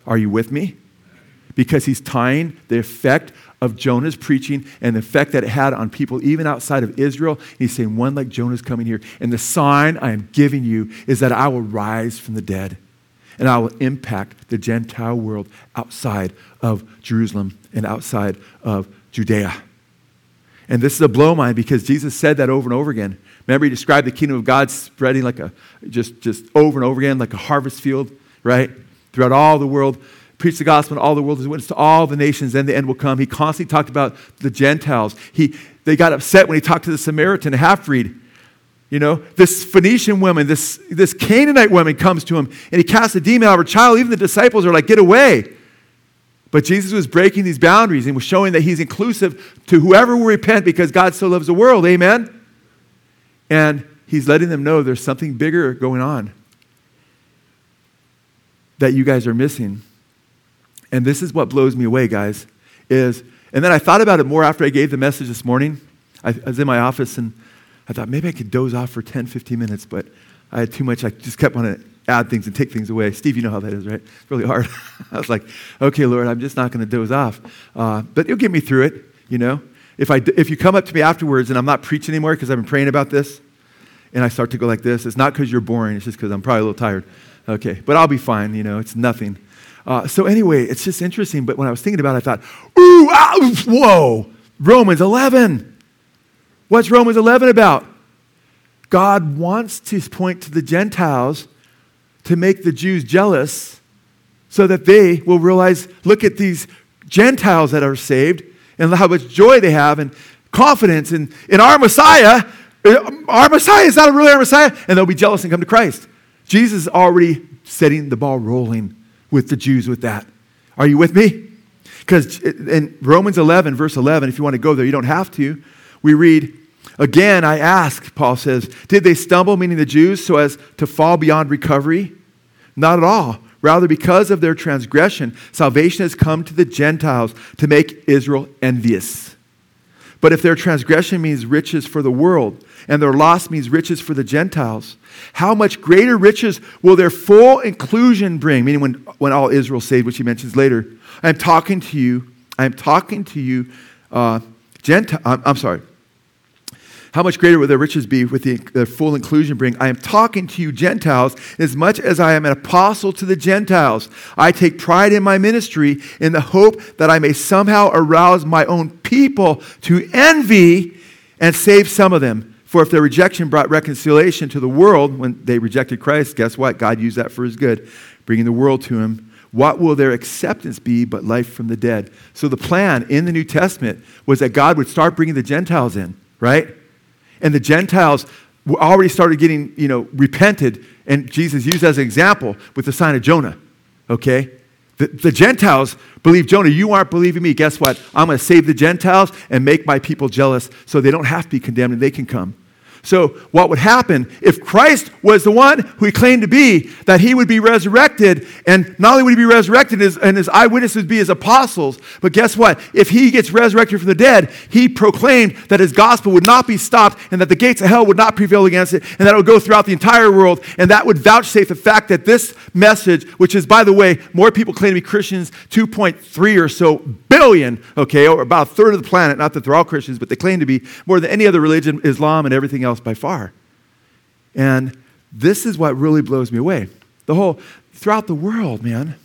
Speaker 1: Are you with me? Because he's tying the effect of Jonah's preaching and the effect that it had on people even outside of Israel. He's saying, One like Jonah's coming here. And the sign I am giving you is that I will rise from the dead and I will impact the Gentile world outside of Jerusalem and outside of Judea. And this is a blow mind because Jesus said that over and over again. Remember, he described the kingdom of God spreading like a, just, just over and over again, like a harvest field, right? Throughout all the world preach the gospel in all the world a witness to all the nations, then the end will come. He constantly talked about the Gentiles. He, they got upset when he talked to the Samaritan half breed. You know, this Phoenician woman, this, this Canaanite woman comes to him and he casts a demon out of her child. Even the disciples are like, get away. But Jesus was breaking these boundaries and was showing that he's inclusive to whoever will repent because God so loves the world. Amen? And he's letting them know there's something bigger going on that you guys are missing. And this is what blows me away, guys, is, and then I thought about it more after I gave the message this morning. I, I was in my office and I thought maybe I could doze off for 10, 15 minutes, but I had too much. I just kept wanting to add things and take things away. Steve, you know how that is, right? It's really hard. [laughs] I was like, okay, Lord, I'm just not going to doze off. Uh, but you'll get me through it, you know? If, I, if you come up to me afterwards and I'm not preaching anymore because I've been praying about this, and I start to go like this, it's not because you're boring, it's just because I'm probably a little tired. Okay, but I'll be fine, you know, it's nothing. Uh, so, anyway, it's just interesting. But when I was thinking about it, I thought, ooh, ah, whoa, Romans 11. What's Romans 11 about? God wants to point to the Gentiles to make the Jews jealous so that they will realize look at these Gentiles that are saved and how much joy they have and confidence in, in our Messiah. Our Messiah is not really our Messiah. And they'll be jealous and come to Christ. Jesus is already setting the ball rolling with the Jews with that. Are you with me? Because in Romans 11, verse 11, if you want to go there, you don't have to. We read, Again, I ask, Paul says, did they stumble, meaning the Jews, so as to fall beyond recovery? Not at all. Rather, because of their transgression, salvation has come to the Gentiles to make Israel envious. But if their transgression means riches for the world, and their loss means riches for the Gentiles, how much greater riches will their full inclusion bring? Meaning, when, when all Israel saved, which he mentions later. I'm talking to you, I'm talking to you, uh, Gentile, I'm, I'm sorry, how much greater will their riches be with the, the, full inclusion bring? I am talking to you, Gentiles, as much as I am an apostle to the Gentiles. I take pride in my ministry in the hope that I may somehow arouse my own people to envy and save some of them. For if their rejection brought reconciliation to the world when they rejected Christ, guess what? God used that for his good, bringing the world to him. What will their acceptance be but life from the dead? So the plan in the New Testament was that God would start bringing the Gentiles in, right? And the Gentiles already started getting, you know, repented. And Jesus used as an example with the sign of Jonah, okay? The, the, Gentiles believe Jonah. You aren't believing me. Guess what? I'm going to save the Gentiles and make my people jealous so they don't have to be condemned and they can come. So, what would happen if Christ was the one who he claimed to be, that he would be resurrected, and not only would he be resurrected, and his eyewitnesses be his apostles, but guess what? If he gets resurrected from the dead, he proclaimed that his gospel would not be stopped, and that the gates of hell would not prevail against it, and that it would go throughout the entire world, and that would vouchsafe the fact that this message, which is, by the way, more people claim to be Christians, 2.3 or so billion, okay, or about a third of the planet, not that they're all Christians, but they claim to be more than any other religion, Islam, and everything else else by far. And this is what really blows me away. The whole, throughout the world, man.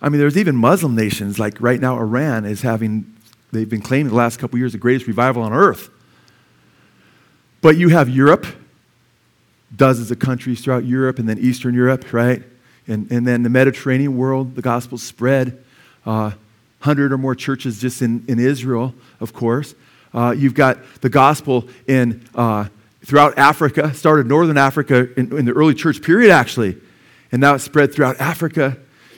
Speaker 1: I mean, there's even Muslim nations, like right now, Iran is having, they've been claiming the last couple years the greatest revival on earth. But you have Europe, dozens of countries throughout Europe, and then Eastern Europe, right? And, and then the Mediterranean world, the gospel spread. Uh, 100 or more churches just in, in Israel, of course. Uh, you've got the gospel in, uh, throughout Africa, started northern Africa in, in, the early church period, actually. And now it's spread throughout Africa.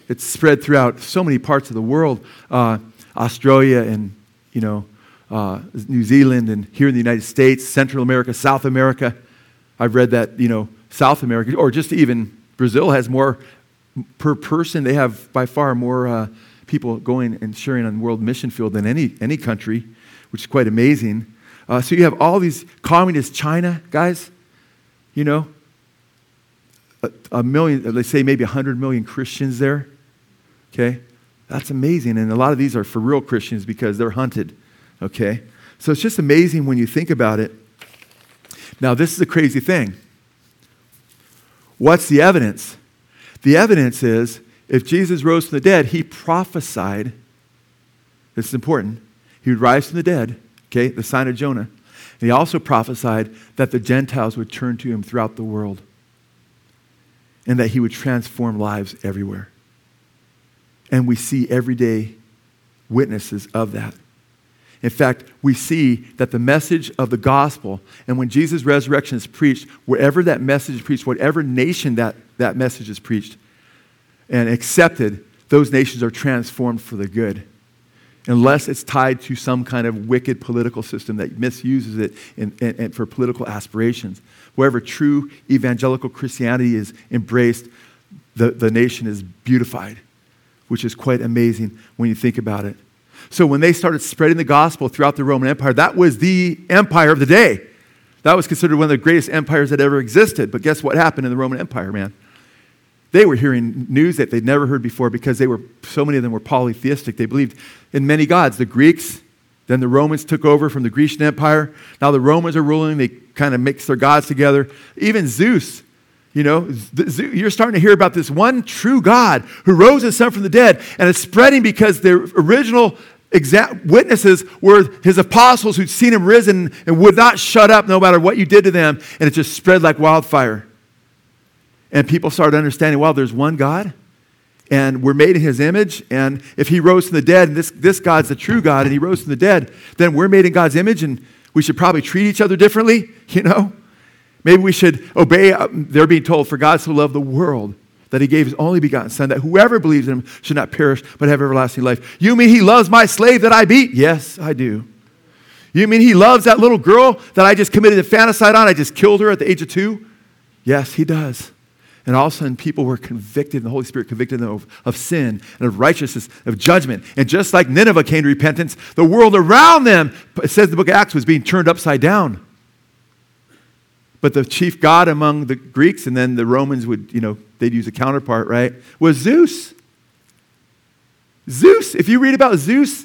Speaker 1: It's spread throughout so many parts of the world uh, Australia and, you know, uh, New Zealand and here in the United States, Central America, South America. I've read that, you know, South America, or just even Brazil has more per person. They have by far more uh, people going and sharing on world mission field than any, any country which is quite amazing. Uh, so you have all these communist China guys, you know, a, a million, let's say maybe 100 million Christians there. Okay? That's amazing. And a lot of these are for real Christians because they're hunted. Okay? So it's just amazing when you think about it. Now, this is a crazy thing. What's the evidence? The evidence is if Jesus rose from the dead, he prophesied, this is important, he would rise from the dead, okay, the sign of Jonah. And he also prophesied that the Gentiles would turn to him throughout the world and that he would transform lives everywhere. And we see everyday witnesses of that. In fact, we see that the message of the gospel, and when Jesus' resurrection is preached, wherever that message is preached, whatever nation that, that message is preached and accepted, those nations are transformed for the good unless it's tied to some kind of wicked political system that misuses it in, in, in for political aspirations. Wherever true evangelical Christianity is embraced, the, the nation is beautified, which is quite amazing when you think about it. So, when they started spreading the gospel throughout the Roman Empire, that was the empire of the day. That was considered one of the greatest empires that ever existed. But guess what happened in the Roman Empire, man? They were hearing news that they'd never heard before because they were, so many of them were polytheistic. They believed in many gods. The Greeks, then the Romans took over from the Grecian Empire. Now the Romans are ruling. They kind of mix their gods together. Even Zeus, you know, you're starting to hear about this one true God who rose his son from the dead. And it's spreading because the original witnesses were his apostles who'd seen him risen and would not shut up no matter what you did to them. And it just spread like wildfire. And people started understanding, well, there's one God, and we're made in his image. And if he rose from the dead, and this, this God's the true God, and he rose from the dead, then we're made in God's image, and we should probably treat each other differently, [laughs] you know? Maybe we should obey, uh, they're being told, for God so loved the world that he gave his only begotten Son, that whoever believes in him should not perish, but have everlasting life. You mean he loves my slave that I beat? Yes, I do. You mean he loves that little girl that I just committed infanticide on? I just killed her at the age of two? Yes, he does. And all of a sudden, people were convicted, and the Holy Spirit convicted them of, of, sin and of righteousness, of judgment. And just like Nineveh came to repentance, the world around them, it says the book of Acts, was being turned upside down. But the chief god among the Greeks, and then the Romans would, you know, they'd use a counterpart, right, was Zeus. Zeus, if you read about Zeus,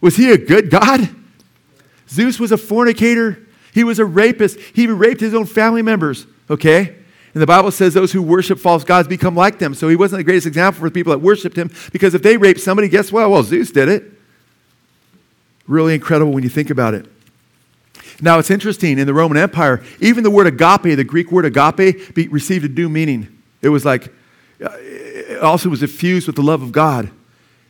Speaker 1: was he a good god? Zeus was a fornicator. He was a rapist. He raped his own family members, okay? And the Bible says those who worship false gods become like them. So he wasn't the greatest example for the people that worshiped him because if they raped somebody, guess what? Well, Zeus did it. Really incredible when you think about it. Now, it's interesting in the Roman Empire, even the word agape, the Greek word agape, be, received a new meaning. It was like, uh, it also was infused with the love of God.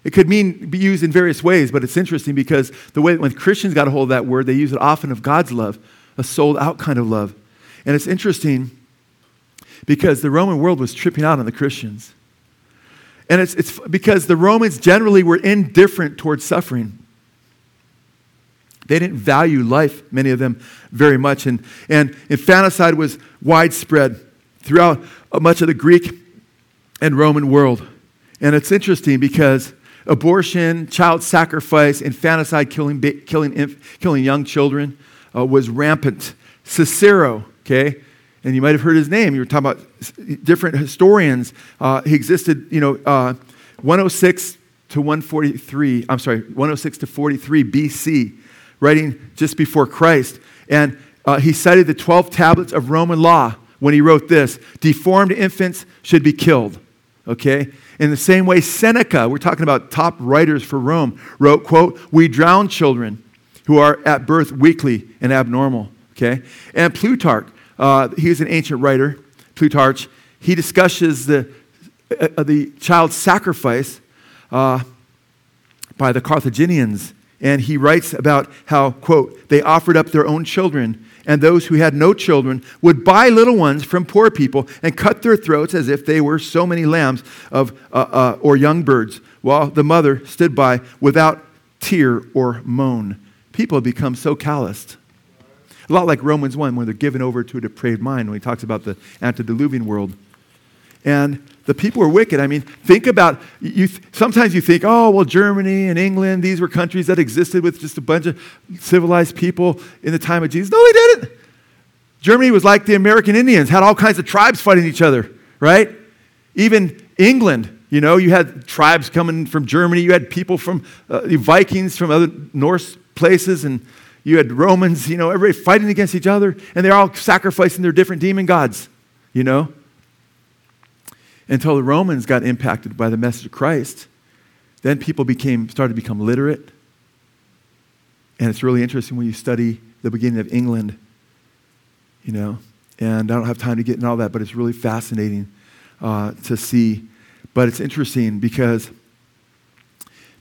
Speaker 1: It could mean be used in various ways, but it's interesting because the way when Christians got a hold of that word, they use it often of God's love, a sold out kind of love. And it's interesting because the Roman world was tripping out on the Christians. And it's, it's because the Romans generally were indifferent towards suffering. They didn't value life, many of them, very much. And, and infanticide was widespread throughout much of the Greek and Roman world. And it's interesting because abortion, child sacrifice, infanticide, killing, killing, killing young children uh, was rampant. Cicero, okay, and you might have heard his name. You were talking about different historians. Uh, he existed, you know, uh, 106 to 143. I'm sorry, 106 to 43 BC, writing just before Christ. And uh, he cited the 12 tablets of Roman law when he wrote this Deformed infants should be killed. Okay? In the same way, Seneca, we're talking about top writers for Rome, wrote, quote, We drown children who are at birth weakly and abnormal. Okay? And Plutarch, uh, he was an ancient writer, Plutarch. He discusses the, uh, uh, the child sacrifice uh, by the Carthaginians. And he writes about how, quote, they offered up their own children, and those who had no children would buy little ones from poor people and cut their throats as if they were so many lambs of, uh, uh, or young birds, while the mother stood by without tear or moan. People have become so calloused. A lot like Romans 1 when they're given over to a depraved mind when he talks about the antediluvian world. And the people were wicked. I mean, think about you. Sometimes you think, oh, well, Germany and England, these were countries that existed with just a bunch of civilized people in the time of Jesus. No, they didn't. Germany was like the American Indians, had all kinds of tribes fighting each other, right? Even England, you know, you had tribes coming from Germany, you had people from uh, the Vikings from other Norse places, and you had Romans, you know, everybody fighting against each other, and they're all sacrificing their different demon gods, you know? Until the Romans got impacted by the message of Christ, then people became, started to become literate. And it's really interesting when you study the beginning of England, you know, and I don't have time to get into all that, but it's really fascinating uh, to see. But it's interesting because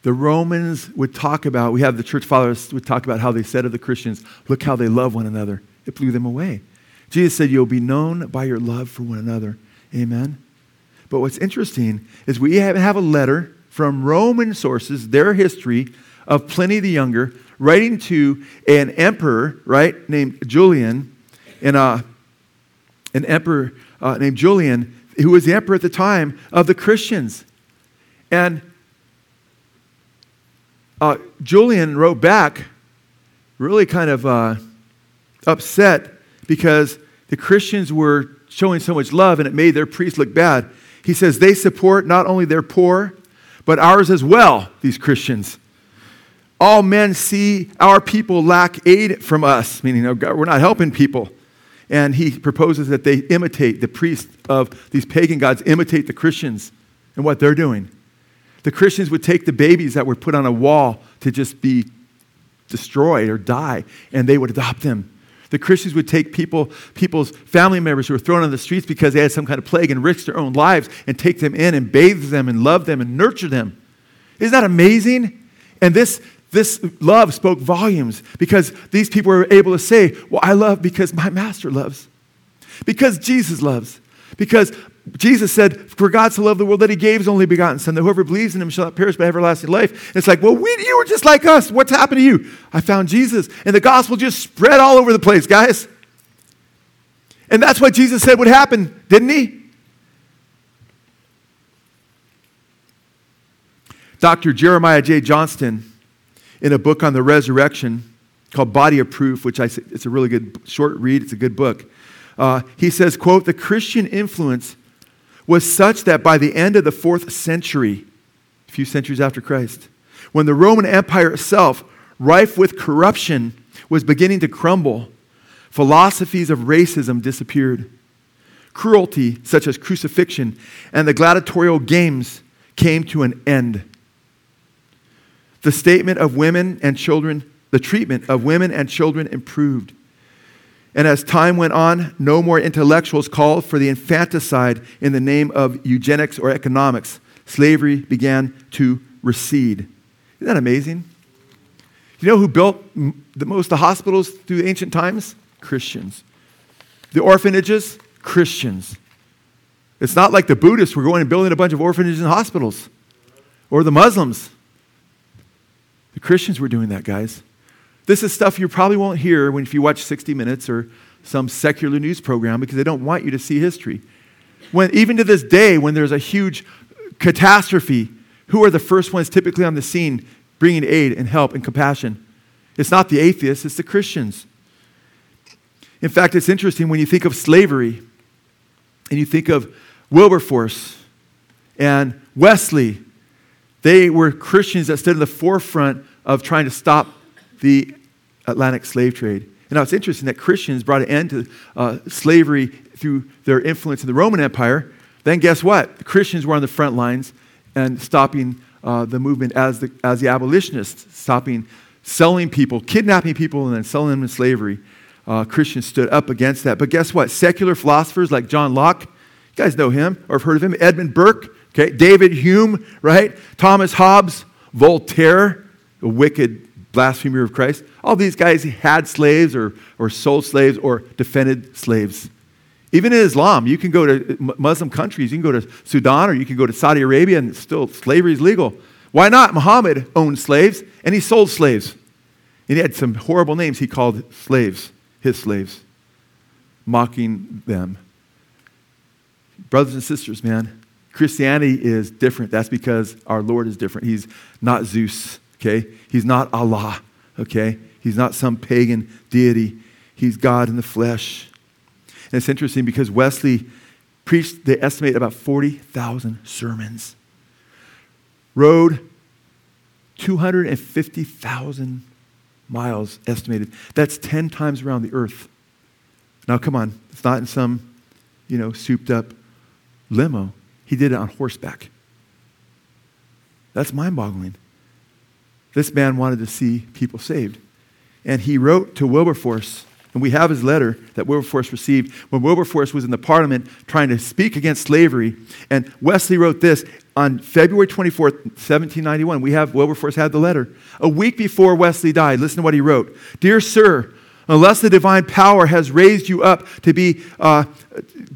Speaker 1: the Romans would talk about, we have the church fathers would talk about how they said of the Christians, look how they love one another. It blew them away. Jesus said, You'll be known by your love for one another. Amen. But what's interesting is we have a letter from Roman sources, their history of Pliny the Younger, writing to an emperor, right, named Julian, and uh, an emperor uh, named Julian, who was the emperor at the time of the Christians. And uh, Julian wrote back really kind of uh, upset because the Christians were showing so much love and it made their priests look bad. He says they support not only their poor, but ours as well, these Christians. All men see our people lack aid from us, meaning we're not helping people. And he proposes that they imitate, the priests of these pagan gods imitate the Christians and what they're doing. The Christians would take the babies that were put on a wall to just be destroyed or die, and they would adopt them. The Christians would take people, people's family members who were thrown on the streets because they had some kind of plague and risk their own lives and take them in and bathe them and love them and nurture them. Isn't that amazing? And this, this love spoke volumes because these people were able to say, Well, I love because my master loves. Because Jesus loves. Because Jesus said, For God so loved the world that he gave his only begotten Son, that whoever believes in him shall not perish but have everlasting life. And it's like, Well, we, you were just like us. What's happened to you? I found Jesus. And the gospel just spread all over the place, guys. And that's what Jesus said would happen, didn't he? Dr. Jeremiah J. Johnston, in a book on the resurrection called Body of Proof, which I it's a really good short read, it's a good book. Uh, he says, quote, the Christian influence was such that by the end of the fourth century, a few centuries after Christ, when the Roman Empire itself, rife with corruption, was beginning to crumble, philosophies of racism disappeared. Cruelty, such as crucifixion, and the gladiatorial games came to an end. The statement of women and children, the treatment of women and children improved. And as time went on, no more intellectuals called for the infanticide in the name of eugenics or economics. Slavery began to recede. Isn't that amazing? You know who built the most the hospitals through ancient times? Christians. The orphanages? Christians. It's not like the Buddhists were going and building a bunch of orphanages and hospitals, or the Muslims. The Christians were doing that, guys. This is stuff you probably won't hear when if you watch 60 Minutes or some secular news program because they don't want you to see history. When, even to this day, when there's a huge catastrophe, who are the first ones typically on the scene bringing aid and help and compassion? It's not the atheists, it's the Christians. In fact, it's interesting when you think of slavery and you think of Wilberforce and Wesley, they were Christians that stood in the forefront of trying to stop the Atlantic slave trade. And now it's interesting that Christians brought an end to uh, slavery through their influence in the Roman Empire. Then guess what? The Christians were on the front lines and stopping uh, the movement as the, as the abolitionists, stopping selling people, kidnapping people, and then selling them in slavery. Uh, Christians stood up against that. But guess what? Secular philosophers like John Locke, you guys know him or have heard of him, Edmund Burke, okay, David Hume, right? Thomas Hobbes, Voltaire, a wicked blasphemer of Christ. All these guys had slaves or, or sold slaves or defended slaves. Even in Islam, you can go to Muslim countries, you can go to Sudan or you can go to Saudi Arabia and still slavery is legal. Why not? Muhammad owned slaves and he sold slaves. And he had some horrible names he called slaves, his slaves, mocking them. Brothers and sisters, man, Christianity is different. That's because our Lord is different. He's not Zeus okay? He's not Allah, okay? He's not some pagan deity. He's God in the flesh. And it's interesting because Wesley preached, they estimate about 40,000 sermons, rode 250,000 miles estimated. That's 10 times around the earth. Now, come on, it's not in some, you know, souped up limo. He did it on horseback. That's mind boggling. This man wanted to see people saved. And he wrote to Wilberforce, and we have his letter that Wilberforce received when Wilberforce was in the parliament trying to speak against slavery. And Wesley wrote this on February 24th, 1791. We have Wilberforce had the letter. A week before Wesley died, listen to what he wrote Dear Sir, unless the divine power has raised you up to be uh,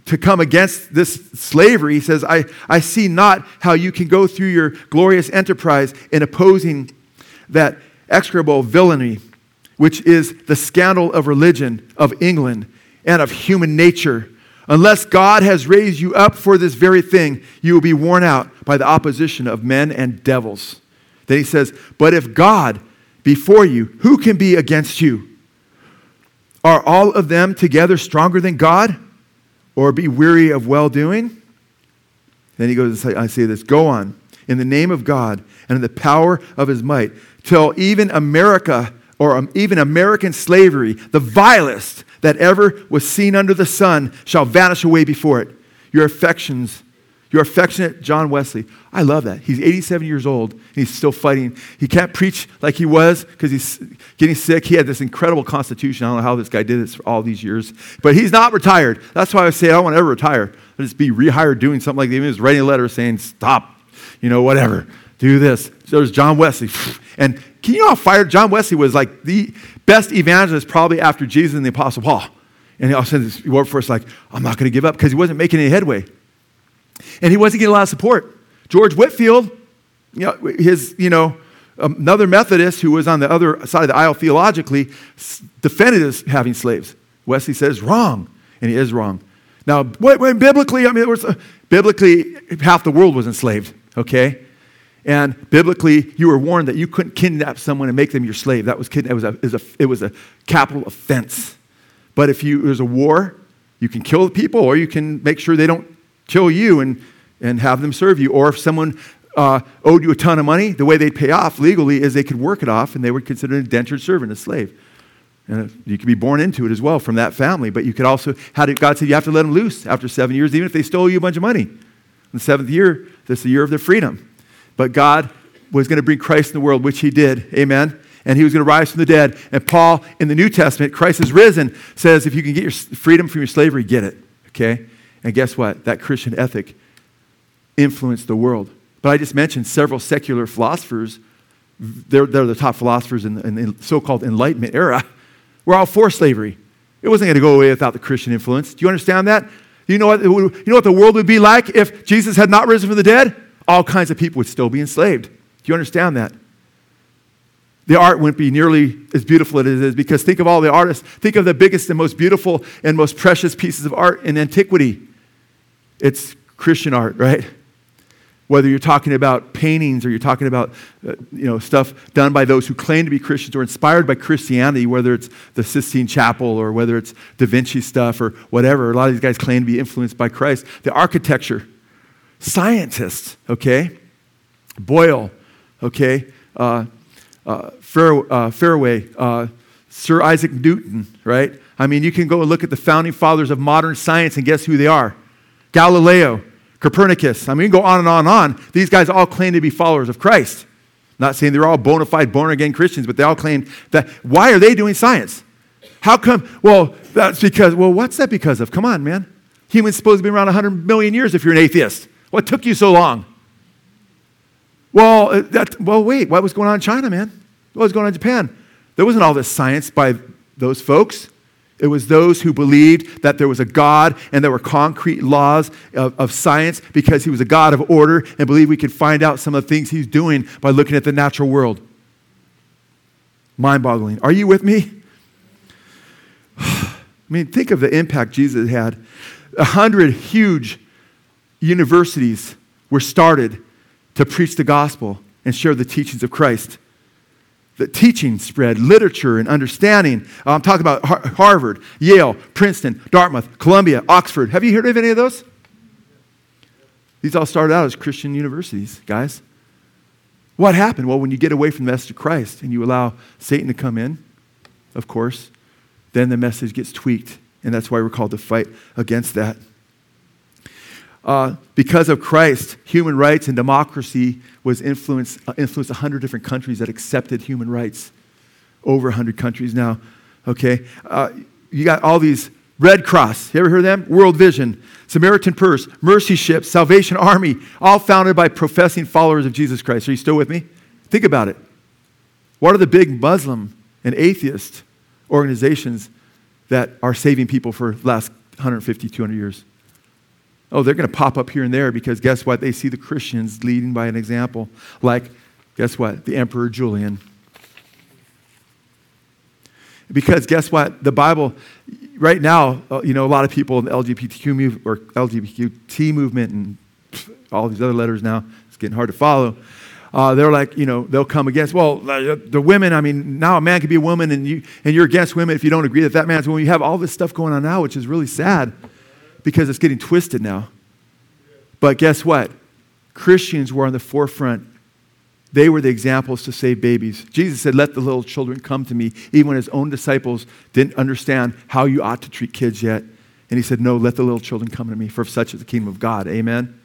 Speaker 1: to come against this slavery he says I, I see not how you can go through your glorious enterprise in opposing that execrable villainy, which is the scandal of religion, of England, and of human nature. Unless God has raised you up for this very thing, you will be worn out by the opposition of men and devils. Then he says, But if God be for you, who can be against you? Are all of them together stronger than God? Or be weary of well doing? Then he goes, I say this Go on, in the name of God and in the power of his might, till even America or um, even American slavery, the vilest that ever was seen under the sun, shall vanish away before it. Your affections, your affectionate John Wesley. I love that. He's 87 years old and he's still fighting. He can't preach like he was because he's getting sick. He had this incredible constitution. I don't know how this guy did this for all these years, but he's not retired. That's why I say I don't want to ever retire. I'll just be rehired doing something like that. Was writing a letter saying, stop, you know, whatever do this. So there's John Wesley. [sighs] And can you how fired John Wesley was like the best evangelist probably after Jesus and the Apostle Paul? And he all a sudden, this Wilberforce like, I'm not going to give up because he wasn't making any headway. And he wasn't getting a lot of support. George Whitefield, you know, his, you know, another Methodist who was on the other side of the aisle theologically defended us having slaves. Wesley says, wrong. And he is wrong. Now, biblically, I mean, was, uh, biblically, half the world was enslaved, okay? And biblically, you were warned that you couldn't kidnap someone and make them your slave. That was, it was a, it was a, it was a capital offense. But if you, there's a war, you can kill the people or you can make sure they don't kill you and, and have them serve you. Or if someone uh, owed you a ton of money, the way they'd pay off legally is they could work it off and they would consider an indentured servant, a slave. And you could be born into it as well from that family, but you could also, how did God said you have to let them loose after seven years, even if they stole you a bunch of money. In the seventh year, this is the year of their freedom. But God was going to bring Christ in the world, which he did. Amen. And he was going to rise from the dead. And Paul, in the New Testament, Christ is risen, says if you can get your freedom from your slavery, get it. Okay? And guess what? That Christian ethic influenced the world. But I just mentioned several secular philosophers. They're, they're the top philosophers in the, in the so called Enlightenment era. We're all for slavery. It wasn't going to go away without the Christian influence. Do you understand that? You know, what, you know what the world would be like if Jesus had not risen from the dead? All kinds of people would still be enslaved. Do you understand that? The art wouldn't be nearly as beautiful as it is because think of all the artists. Think of the biggest and most beautiful and most precious pieces of art in antiquity. It's Christian art, right? Whether you're talking about paintings or you're talking about uh, you know, stuff done by those who claim to be Christians or inspired by Christianity, whether it's the Sistine Chapel or whether it's Da Vinci stuff or whatever. A lot of these guys claim to be influenced by Christ. The architecture, scientists, okay? Boyle, okay? Uh, uh, Fair, uh, Fairway, uh, Sir Isaac Newton, right? I mean, you can go and look at the founding fathers of modern science and guess who they are? Galileo. Copernicus. I mean, go on and on and on. These guys all claim to be followers of Christ. Not saying they're all bona fide, born again Christians, but they all claim that. Why are they doing science? How come? Well, that's because, well, what's that because of? Come on, man. Humans supposed to be around 100 million years if you're an atheist. What took you so long? Well, uh, that, well, wait, what was going on in China, man? What was going on in Japan? There wasn't all this science by those folks. It was those who believed that there was a God and there were concrete laws of, of, science because he was a God of order and believed we could find out some of the things he's doing by looking at the natural world. Mind boggling. Are you with me? [sighs] I mean, think of the impact Jesus had. A hundred huge universities were started to preach the gospel and share the teachings of Christ the teaching spread, literature and understanding. Um, I'm talking about Harvard, Yale, Princeton, Dartmouth, Columbia, Oxford. Have you heard of any of those? These all started out as Christian universities, guys. What happened? Well, when you get away from the message of Christ and you allow Satan to come in, of course, then the message gets tweaked. And that's why we're called to fight against that. Uh, because of Christ, human rights and democracy was influenced, uh, influenced 100 different countries that accepted human rights. Over 100 countries now. Okay? Uh, you got all these Red Cross, you ever heard of them? World Vision, Samaritan Purse, Mercy Ship, Salvation Army, all founded by professing followers of Jesus Christ. Are you still with me? Think about it. What are the big Muslim and atheist organizations that are saving people for the last 150, 200 years? Oh, they're going to pop up here and there because guess what? They see the Christians leading by an example. Like, guess what? The Emperor Julian. Because guess what? The Bible, right now, uh, you know, a lot of people in the LGBTQ or LGBT movement and all these other letters now, it's getting hard to follow. Uh, they're like, you know, they'll come against, well, the women, I mean, now a man can be a woman and, you, and you're against women if you don't agree that that man's a woman. You have all this stuff going on now, which is really sad because it's getting twisted now. But guess what? Christians were on the forefront. They were the examples to save babies. Jesus said, Let the little children come to me, even when his own disciples didn't understand how you ought to treat kids yet. And he said, No, let the little children come to me, for such is the kingdom of God. Amen.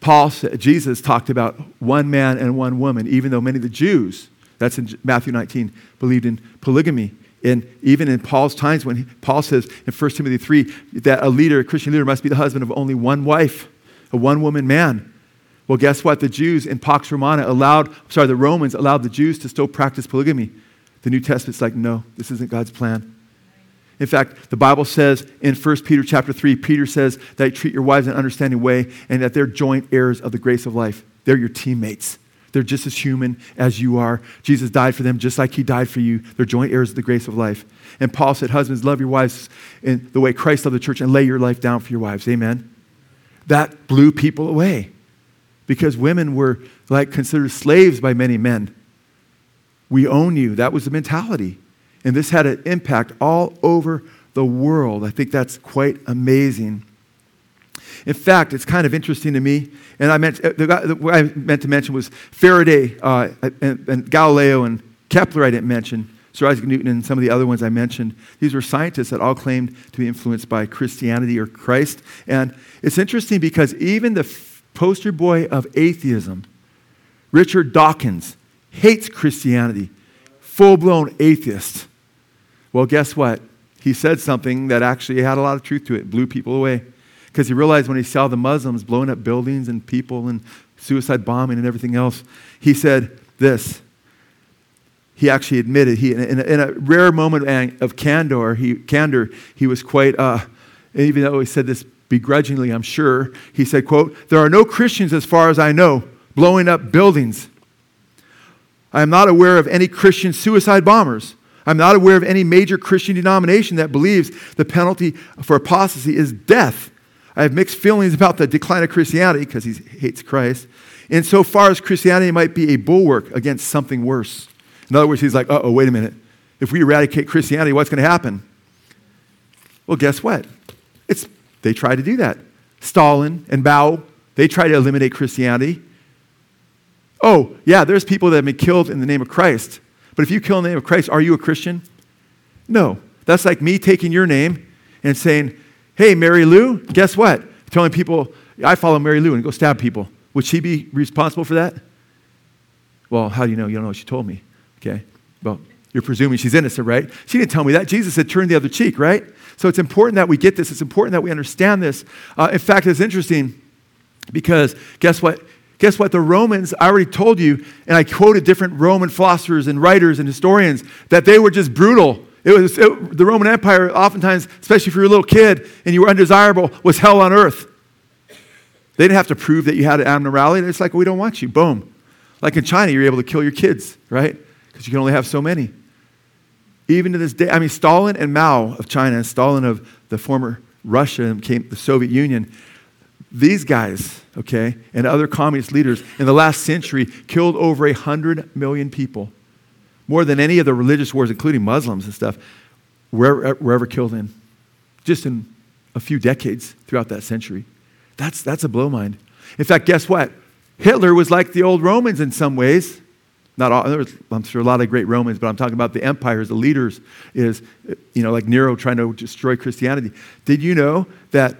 Speaker 1: Paul Jesus talked about one man and one woman, even though many of the Jews, that's in Matthew 19, believed in polygamy. And even in Paul's times, when he, Paul says in 1 Timothy 3 that a leader, a Christian leader, must be the husband of only one wife, a one woman man. Well, guess what? The Jews in Pax Romana allowed, sorry, the Romans allowed the Jews to still practice polygamy. The New Testament's like, no, this isn't God's plan. In fact, the Bible says in 1 Peter chapter 3, Peter says that you treat your wives in an understanding way and that they're joint heirs of the grace of life. They're your teammates. They're just as human as you are. Jesus died for them just like he died for you. They're joint heirs of the grace of life. And Paul said, Husbands, love your wives in the way Christ loved the church and lay your life down for your wives. Amen. That blew people away because women were like considered slaves by many men. We own you. That was the mentality. And this had an impact all over the world. I think that's quite amazing. In fact, it's kind of interesting to me, and I meant, the guy, what I meant to mention was Faraday uh, and, and, Galileo and Kepler I didn't mention, Sir Isaac Newton and some of the other ones I mentioned. These were scientists that all claimed to be influenced by Christianity or Christ. And it's interesting because even the poster boy of atheism, Richard Dawkins, hates Christianity, full blown atheist. Well, guess what? He said something that actually had a lot of truth to it, blew people away. Because he realized when he saw the Muslims blowing up buildings and people and suicide bombing and everything else, he said this. He actually admitted, he, in, a, in a rare moment of candor, he, candor, he was quite, uh, even though he said this begrudgingly, I'm sure, he said, quote, there are no Christians as far as I know blowing up buildings. I am not aware of any Christian suicide bombers. I'm not aware of any major Christian denomination that believes the penalty for apostasy is death. I have mixed feelings about the decline of Christianity because he hates Christ, insofar as Christianity might be a bulwark against something worse. In other words, he's like, oh, wait a minute. If we eradicate Christianity, what's going to happen? Well, guess what? It's, they tried to do that. Stalin and Mao, they tried to eliminate Christianity. Oh, yeah, there's people that have been killed in the name of Christ. But if you kill in the name of Christ, are you a Christian? No. That's like me taking your name and saying, hey, Mary Lou, guess what? Telling people, I follow Mary Lou and go stab people. Would she be responsible for that? Well, how do you know? You don't know what she told me. Okay. Well, you're presuming she's innocent, right? She didn't tell me that. Jesus said, turn the other cheek, right? So it's important that we get this. It's important that we understand this. Uh, in fact, it's interesting because guess what? Guess what? The Romans, I already told you, and I quoted different Roman philosophers and writers and historians, that they were just brutal. It was it, the Roman Empire, oftentimes, especially if you were a little kid and you were undesirable, was hell on earth. They didn't have to prove that you had an abnormality. It's like, we don't want you. Boom. Like in China, you're able to kill your kids, right? Because you can only have so many. Even to this day, I mean, Stalin and Mao of China, and Stalin of the former Russia, came the Soviet Union. These guys, okay, and other communist leaders in the last century killed over 100 million people more than any of the religious wars, including Muslims and stuff, were, were ever killed in. Just in a few decades throughout that century. That's, that's a blow mind. In fact, guess what? Hitler was like the old Romans in some ways. Not all, there was, I'm sure a lot of great Romans, but I'm talking about the empires, the leaders, is, you know, like Nero trying to destroy Christianity. Did you know that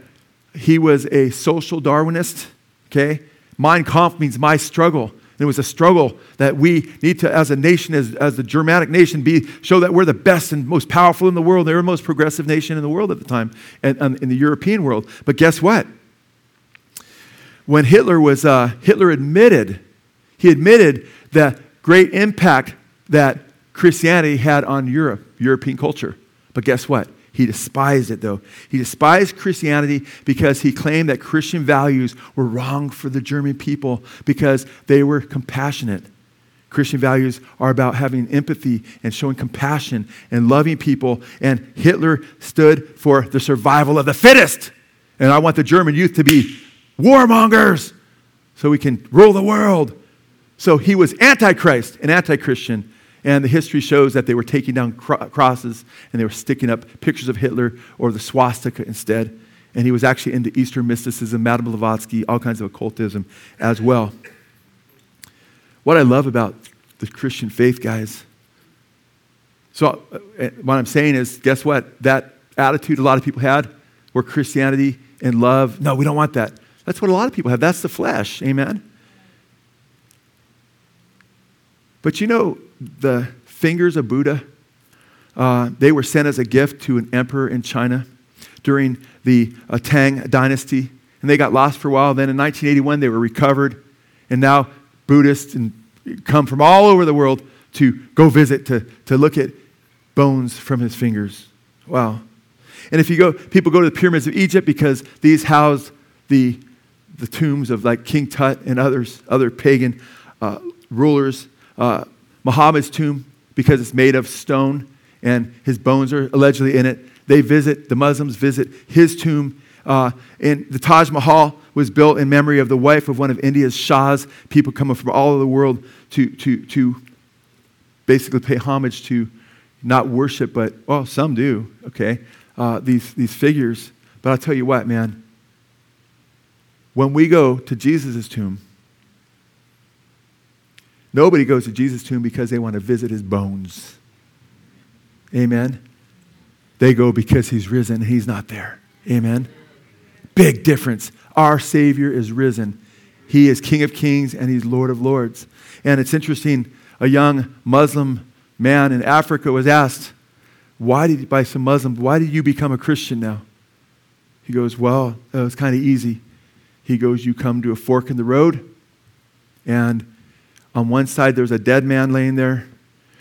Speaker 1: he was a social Darwinist? Okay? Mein Kampf means my struggle. It was a struggle that we need to, as a nation, as, as the Germanic nation, be, show that we're the best and most powerful in the world. They were the most progressive nation in the world at the time, and, in the European world. But guess what? When Hitler was, uh, Hitler admitted, he admitted the great impact that Christianity had on Europe, European culture. But guess what? He despised it, though. He despised Christianity because he claimed that Christian values were wrong for the German people because they were compassionate. Christian values are about having empathy and showing compassion and loving people. And Hitler stood for the survival of the fittest. And I want the German youth to be warmongers so we can rule the world. So he was antichrist and anti Christian. And the history shows that they were taking down cro- crosses and they were sticking up pictures of Hitler or the swastika instead. And he was actually into Eastern mysticism, Madame Blavatsky, all kinds of occultism as well. What I love about the Christian faith, guys, so uh, what I'm saying is, guess what? That attitude a lot of people had, where Christianity and love, no, we don't want that. That's what a lot of people have. That's the flesh. Amen? But you know, the fingers of Buddha, uh, they were sent as a gift to an emperor in China during the uh, Tang dynasty. And they got lost for a while. Then in 1981, they were recovered. And now Buddhists and, come from all over the world to go visit, to, to look at bones from his fingers. Wow. And if you go, people go to the pyramids of Egypt because these house the, the tombs of like King Tut and others, other pagan uh, rulers. Uh, Muhammad's tomb because it's made of stone and his bones are allegedly in it. They visit, the Muslims visit his tomb. Uh, and the Taj Mahal was built in memory of the wife of one of India's Shahs. People coming from all over the world to, to, to basically pay homage to not worship, but, well, some do, okay, uh, these, these figures. But I'll tell you what, man, when we go to Jesus' tomb, nobody goes to Jesus' tomb because they want to visit his bones. Amen. They go because he's risen and he's not there. Amen. Big difference. Our Savior is risen. He is King of kings and he's Lord of lords. And it's interesting, a young Muslim man in Africa was asked, why did, by some Muslims, why did you become a Christian now? He goes, Well, it was kind of easy. He goes, You come to a fork in the road, and on one side there's a dead man laying there,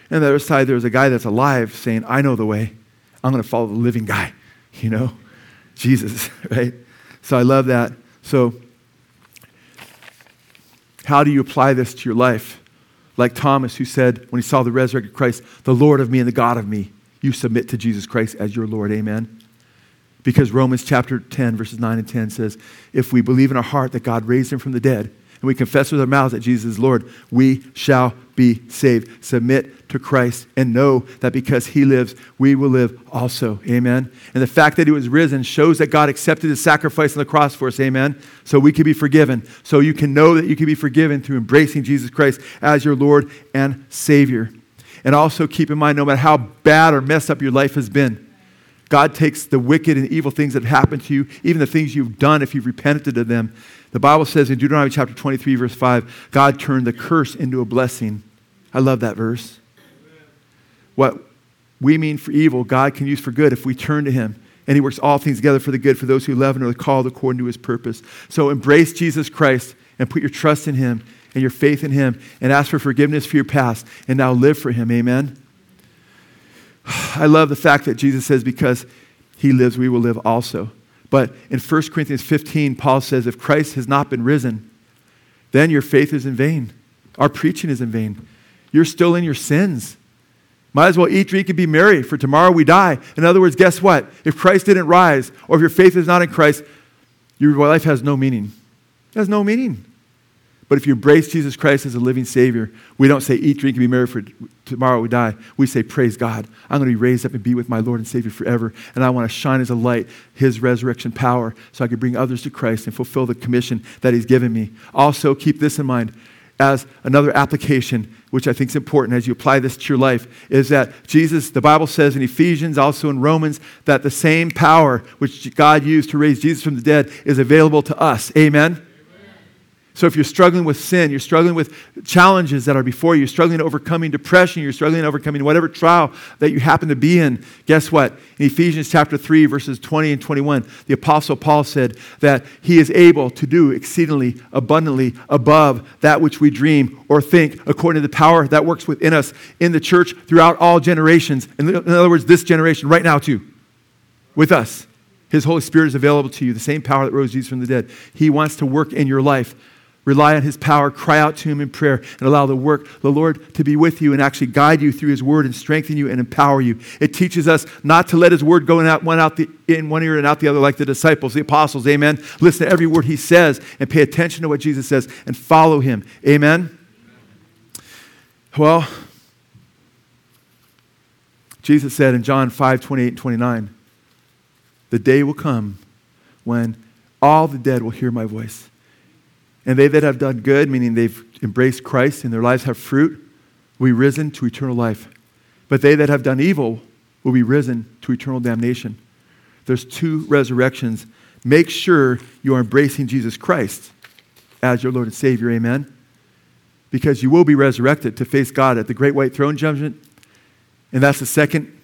Speaker 1: and the other side there's a guy that's alive saying, I know the way. I'm going to follow the living guy, [laughs] you know? Jesus, [laughs] right? So I love that. So, how do you apply this to your life? Like Thomas, who said when he saw the resurrected Christ, the Lord of me and the God of me, you submit to Jesus Christ as your Lord. Amen. Because Romans chapter 10, verses 9 and 10 says, If we believe in our heart that God raised him from the dead, and we confess with our mouths that Jesus is Lord, we shall be saved. Submit to Christ and know that because he lives, we will live also. Amen. And the fact that he was risen shows that God accepted his sacrifice on the cross for us. Amen. So we can be forgiven. So you can know that you can be forgiven through embracing Jesus Christ as your Lord and Savior. And also keep in mind, no matter how bad or messed up your life has been, God takes the wicked and evil things that have happened to you, even the things you've done if you've repented of them. The Bible says in Deuteronomy chapter 23, verse 5, God turned the curse into a blessing. I love that verse. What we mean for evil, God can use for good if we turn to Him. And He works all things together for the good for those who love and are called according to His purpose. So embrace Jesus Christ and put your trust in Him and your faith in Him and ask for forgiveness for your past and now live for Him. Amen. I love the fact that Jesus says, because he lives, we will live also. But in 1 Corinthians 15, Paul says, if Christ has not been risen, then your faith is in vain. Our preaching is in vain. You're still in your sins. Might as well eat, drink, and be merry, for tomorrow we die. In other words, guess what? If Christ didn't rise, or if your faith is not in Christ, your life has no meaning. It has no meaning. But if you embrace Jesus Christ as a living Savior, we don't say, eat, drink, and be merry, for tomorrow we die. We say, praise God. I'm going to be raised up and be with my Lord and Savior forever. And I want to shine as a light His resurrection power so I can bring others to Christ and fulfill the commission that He's given me. Also, keep this in mind as another application, which I think is important as you apply this to your life, is that Jesus, the Bible says in Ephesians, also in Romans, that the same power which God used to raise Jesus from the dead is available to us. Amen? So if you're struggling with sin, you're struggling with challenges that are before you, you're struggling to overcoming depression, you're struggling to overcoming whatever trial that you happen to be in, guess what? In Ephesians chapter 3, verses 20 and 21, the Apostle Paul said that he is able to do exceedingly abundantly above that which we dream or think, according to the power that works within us in the church throughout all generations. In other words, this generation right now, too, with us. His Holy Spirit is available to you, the same power that rose Jesus from the dead. He wants to work in your life Rely on his power, cry out to him in prayer, and allow the work, the Lord, to be with you and actually guide you through his word and strengthen you and empower you. It teaches us not to let his word go in, out, one out the, in one ear and out the other like the disciples, the apostles. Amen. Listen to every word he says and pay attention to what Jesus says and follow him. Amen. Well, Jesus said in John 5 28 and 29, the day will come when all the dead will hear my voice and they that have done good, meaning they've embraced Christ and their lives have fruit, will be risen to eternal life. But they that have done evil will be risen to eternal damnation. There's two resurrections. Make sure you are embracing Jesus Christ as your Lord and Savior. Amen. Because you will be resurrected to face God at the great white throne judgment. And that's the second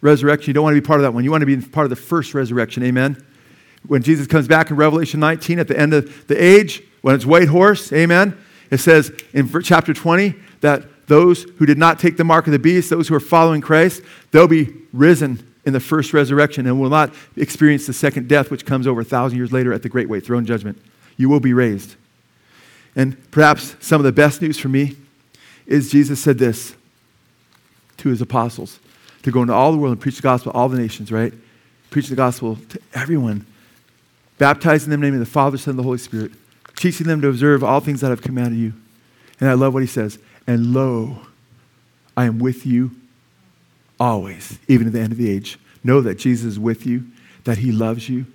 Speaker 1: resurrection. You don't want to be part of that one. You want to be part of the first resurrection. Amen. When Jesus comes back in Revelation 19 at the end of the age, when it's white horse, amen, it says in chapter 20 that those who did not take the mark of the beast, those who are following Christ, they'll be risen in the first resurrection and will not experience the second death, which comes over a thousand years later at the great white throne judgment. You will be raised. And perhaps some of the best news for me is Jesus said this to his apostles to go into all the world and preach the gospel to all the nations, right? Preach the gospel to everyone, baptizing them in the name of the Father, Son, and the Holy Spirit, teaching them to observe all things that I've commanded you. And I love what he says. And lo, I am with you always, even to the end of the age. Know that Jesus is with you, that he loves you,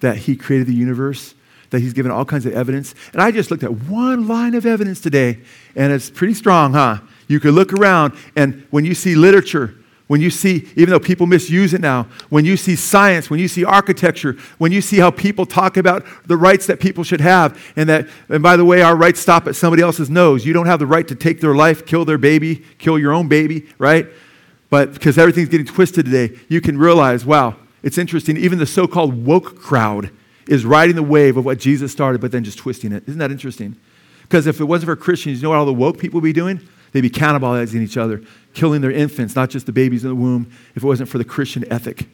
Speaker 1: that he created the universe, that he's given all kinds of evidence. And I just looked at one line of evidence today, and it's pretty strong, huh? You could look around, and when you see literature, when you see, even though people misuse it now, when you see science, when you see architecture, when you see how people talk about the rights that people should have, and that, and by the way, our rights stop at somebody else's nose. You don't have the right to take their life, kill their baby, kill your own baby, right? But because everything's getting twisted today, you can realize, wow, it's interesting. Even the so called woke crowd is riding the wave of what Jesus started, but then just twisting it. Isn't that interesting? Because if it wasn't for Christians, you know what all the woke people would be doing? They'd be cannibalizing each other, killing their infants, not just the babies in the womb, if it wasn't for the Christian ethic.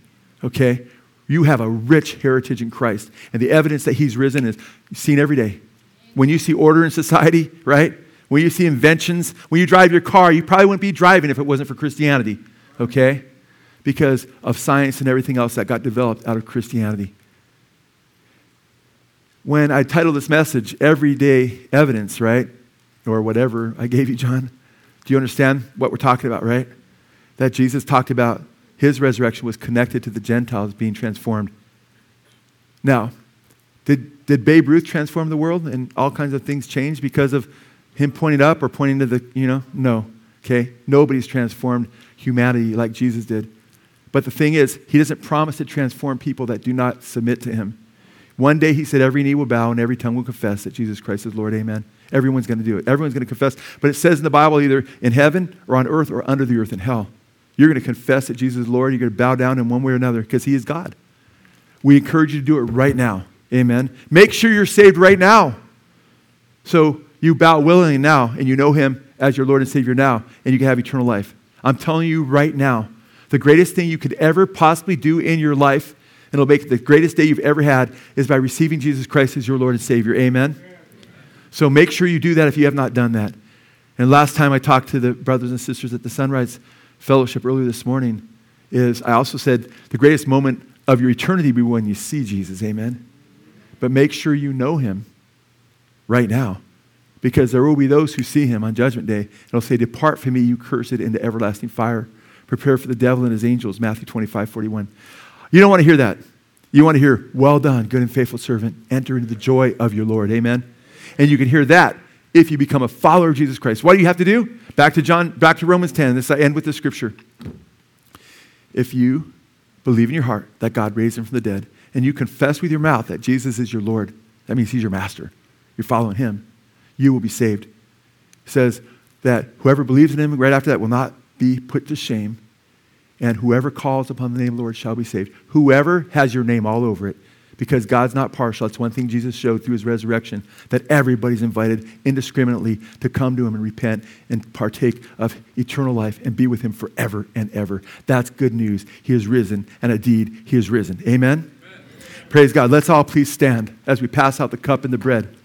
Speaker 1: Okay? You have a rich heritage in Christ. And the evidence that He's risen is seen every day. When you see order in society, right? When you see inventions, when you drive your car, you probably wouldn't be driving if it wasn't for Christianity. Okay? Because of science and everything else that got developed out of Christianity. When I titled this message, Everyday Evidence, right? Or whatever I gave you, John do you understand what we're talking about, right? That Jesus talked about his resurrection was connected to the Gentiles being transformed. Now, did, did Babe Ruth transform the world and all kinds of things change because of him pointing up or pointing to the, you know? No. Okay? Nobody's transformed humanity like Jesus did. But the thing is, he doesn't promise to transform people that do not submit to him. One day he said, every knee will bow and every tongue will confess that Jesus Christ is Lord. Amen. Everyone's going to do it. Everyone's going to confess. But it says in the Bible either in heaven or on earth or under the earth in hell. You're going to confess that Jesus is Lord. You're going to bow down in one way or another because he is God. We encourage you to do it right now. Amen. Make sure you're saved right now. So you bow willingly now and you know him as your Lord and Savior now and you can have eternal life. I'm telling you right now, the greatest thing you could ever possibly do in your life, and it'll make the greatest day you've ever had, is by receiving Jesus Christ as your Lord and Savior. Amen. So make sure you do that if you have not done that. And last time I talked to the brothers and sisters at the Sunrise Fellowship earlier this morning, is I also said the greatest moment of your eternity will be when you see Jesus. Amen. But make sure you know him right now. Because there will be those who see him on Judgment Day and will say, Depart from me, you cursed, into everlasting fire. Prepare for the devil and his angels. Matthew 25, 41. You don't want to hear that. You want to hear, Well done, good and faithful servant. Enter into the joy of your Lord. Amen. And you can hear that if you become a follower of Jesus Christ. What do you have to do? Back to John, back to Romans 10. This I end with the scripture. If you believe in your heart that God raised him from the dead, and you confess with your mouth that Jesus is your Lord, that means he's your master. You're following him. You will be saved. It says that whoever believes in him right after that will not be put to shame, and whoever calls upon the name of the Lord shall be saved. Whoever has your name all over it because God's not partial. That's one thing Jesus showed through his resurrection that everybody's invited indiscriminately to come to him and repent and partake of eternal life and be with him forever and ever. That's good news. He is risen, and indeed, he is risen. Amen? Amen? Praise God. Let's all please stand as we pass out the cup and the bread.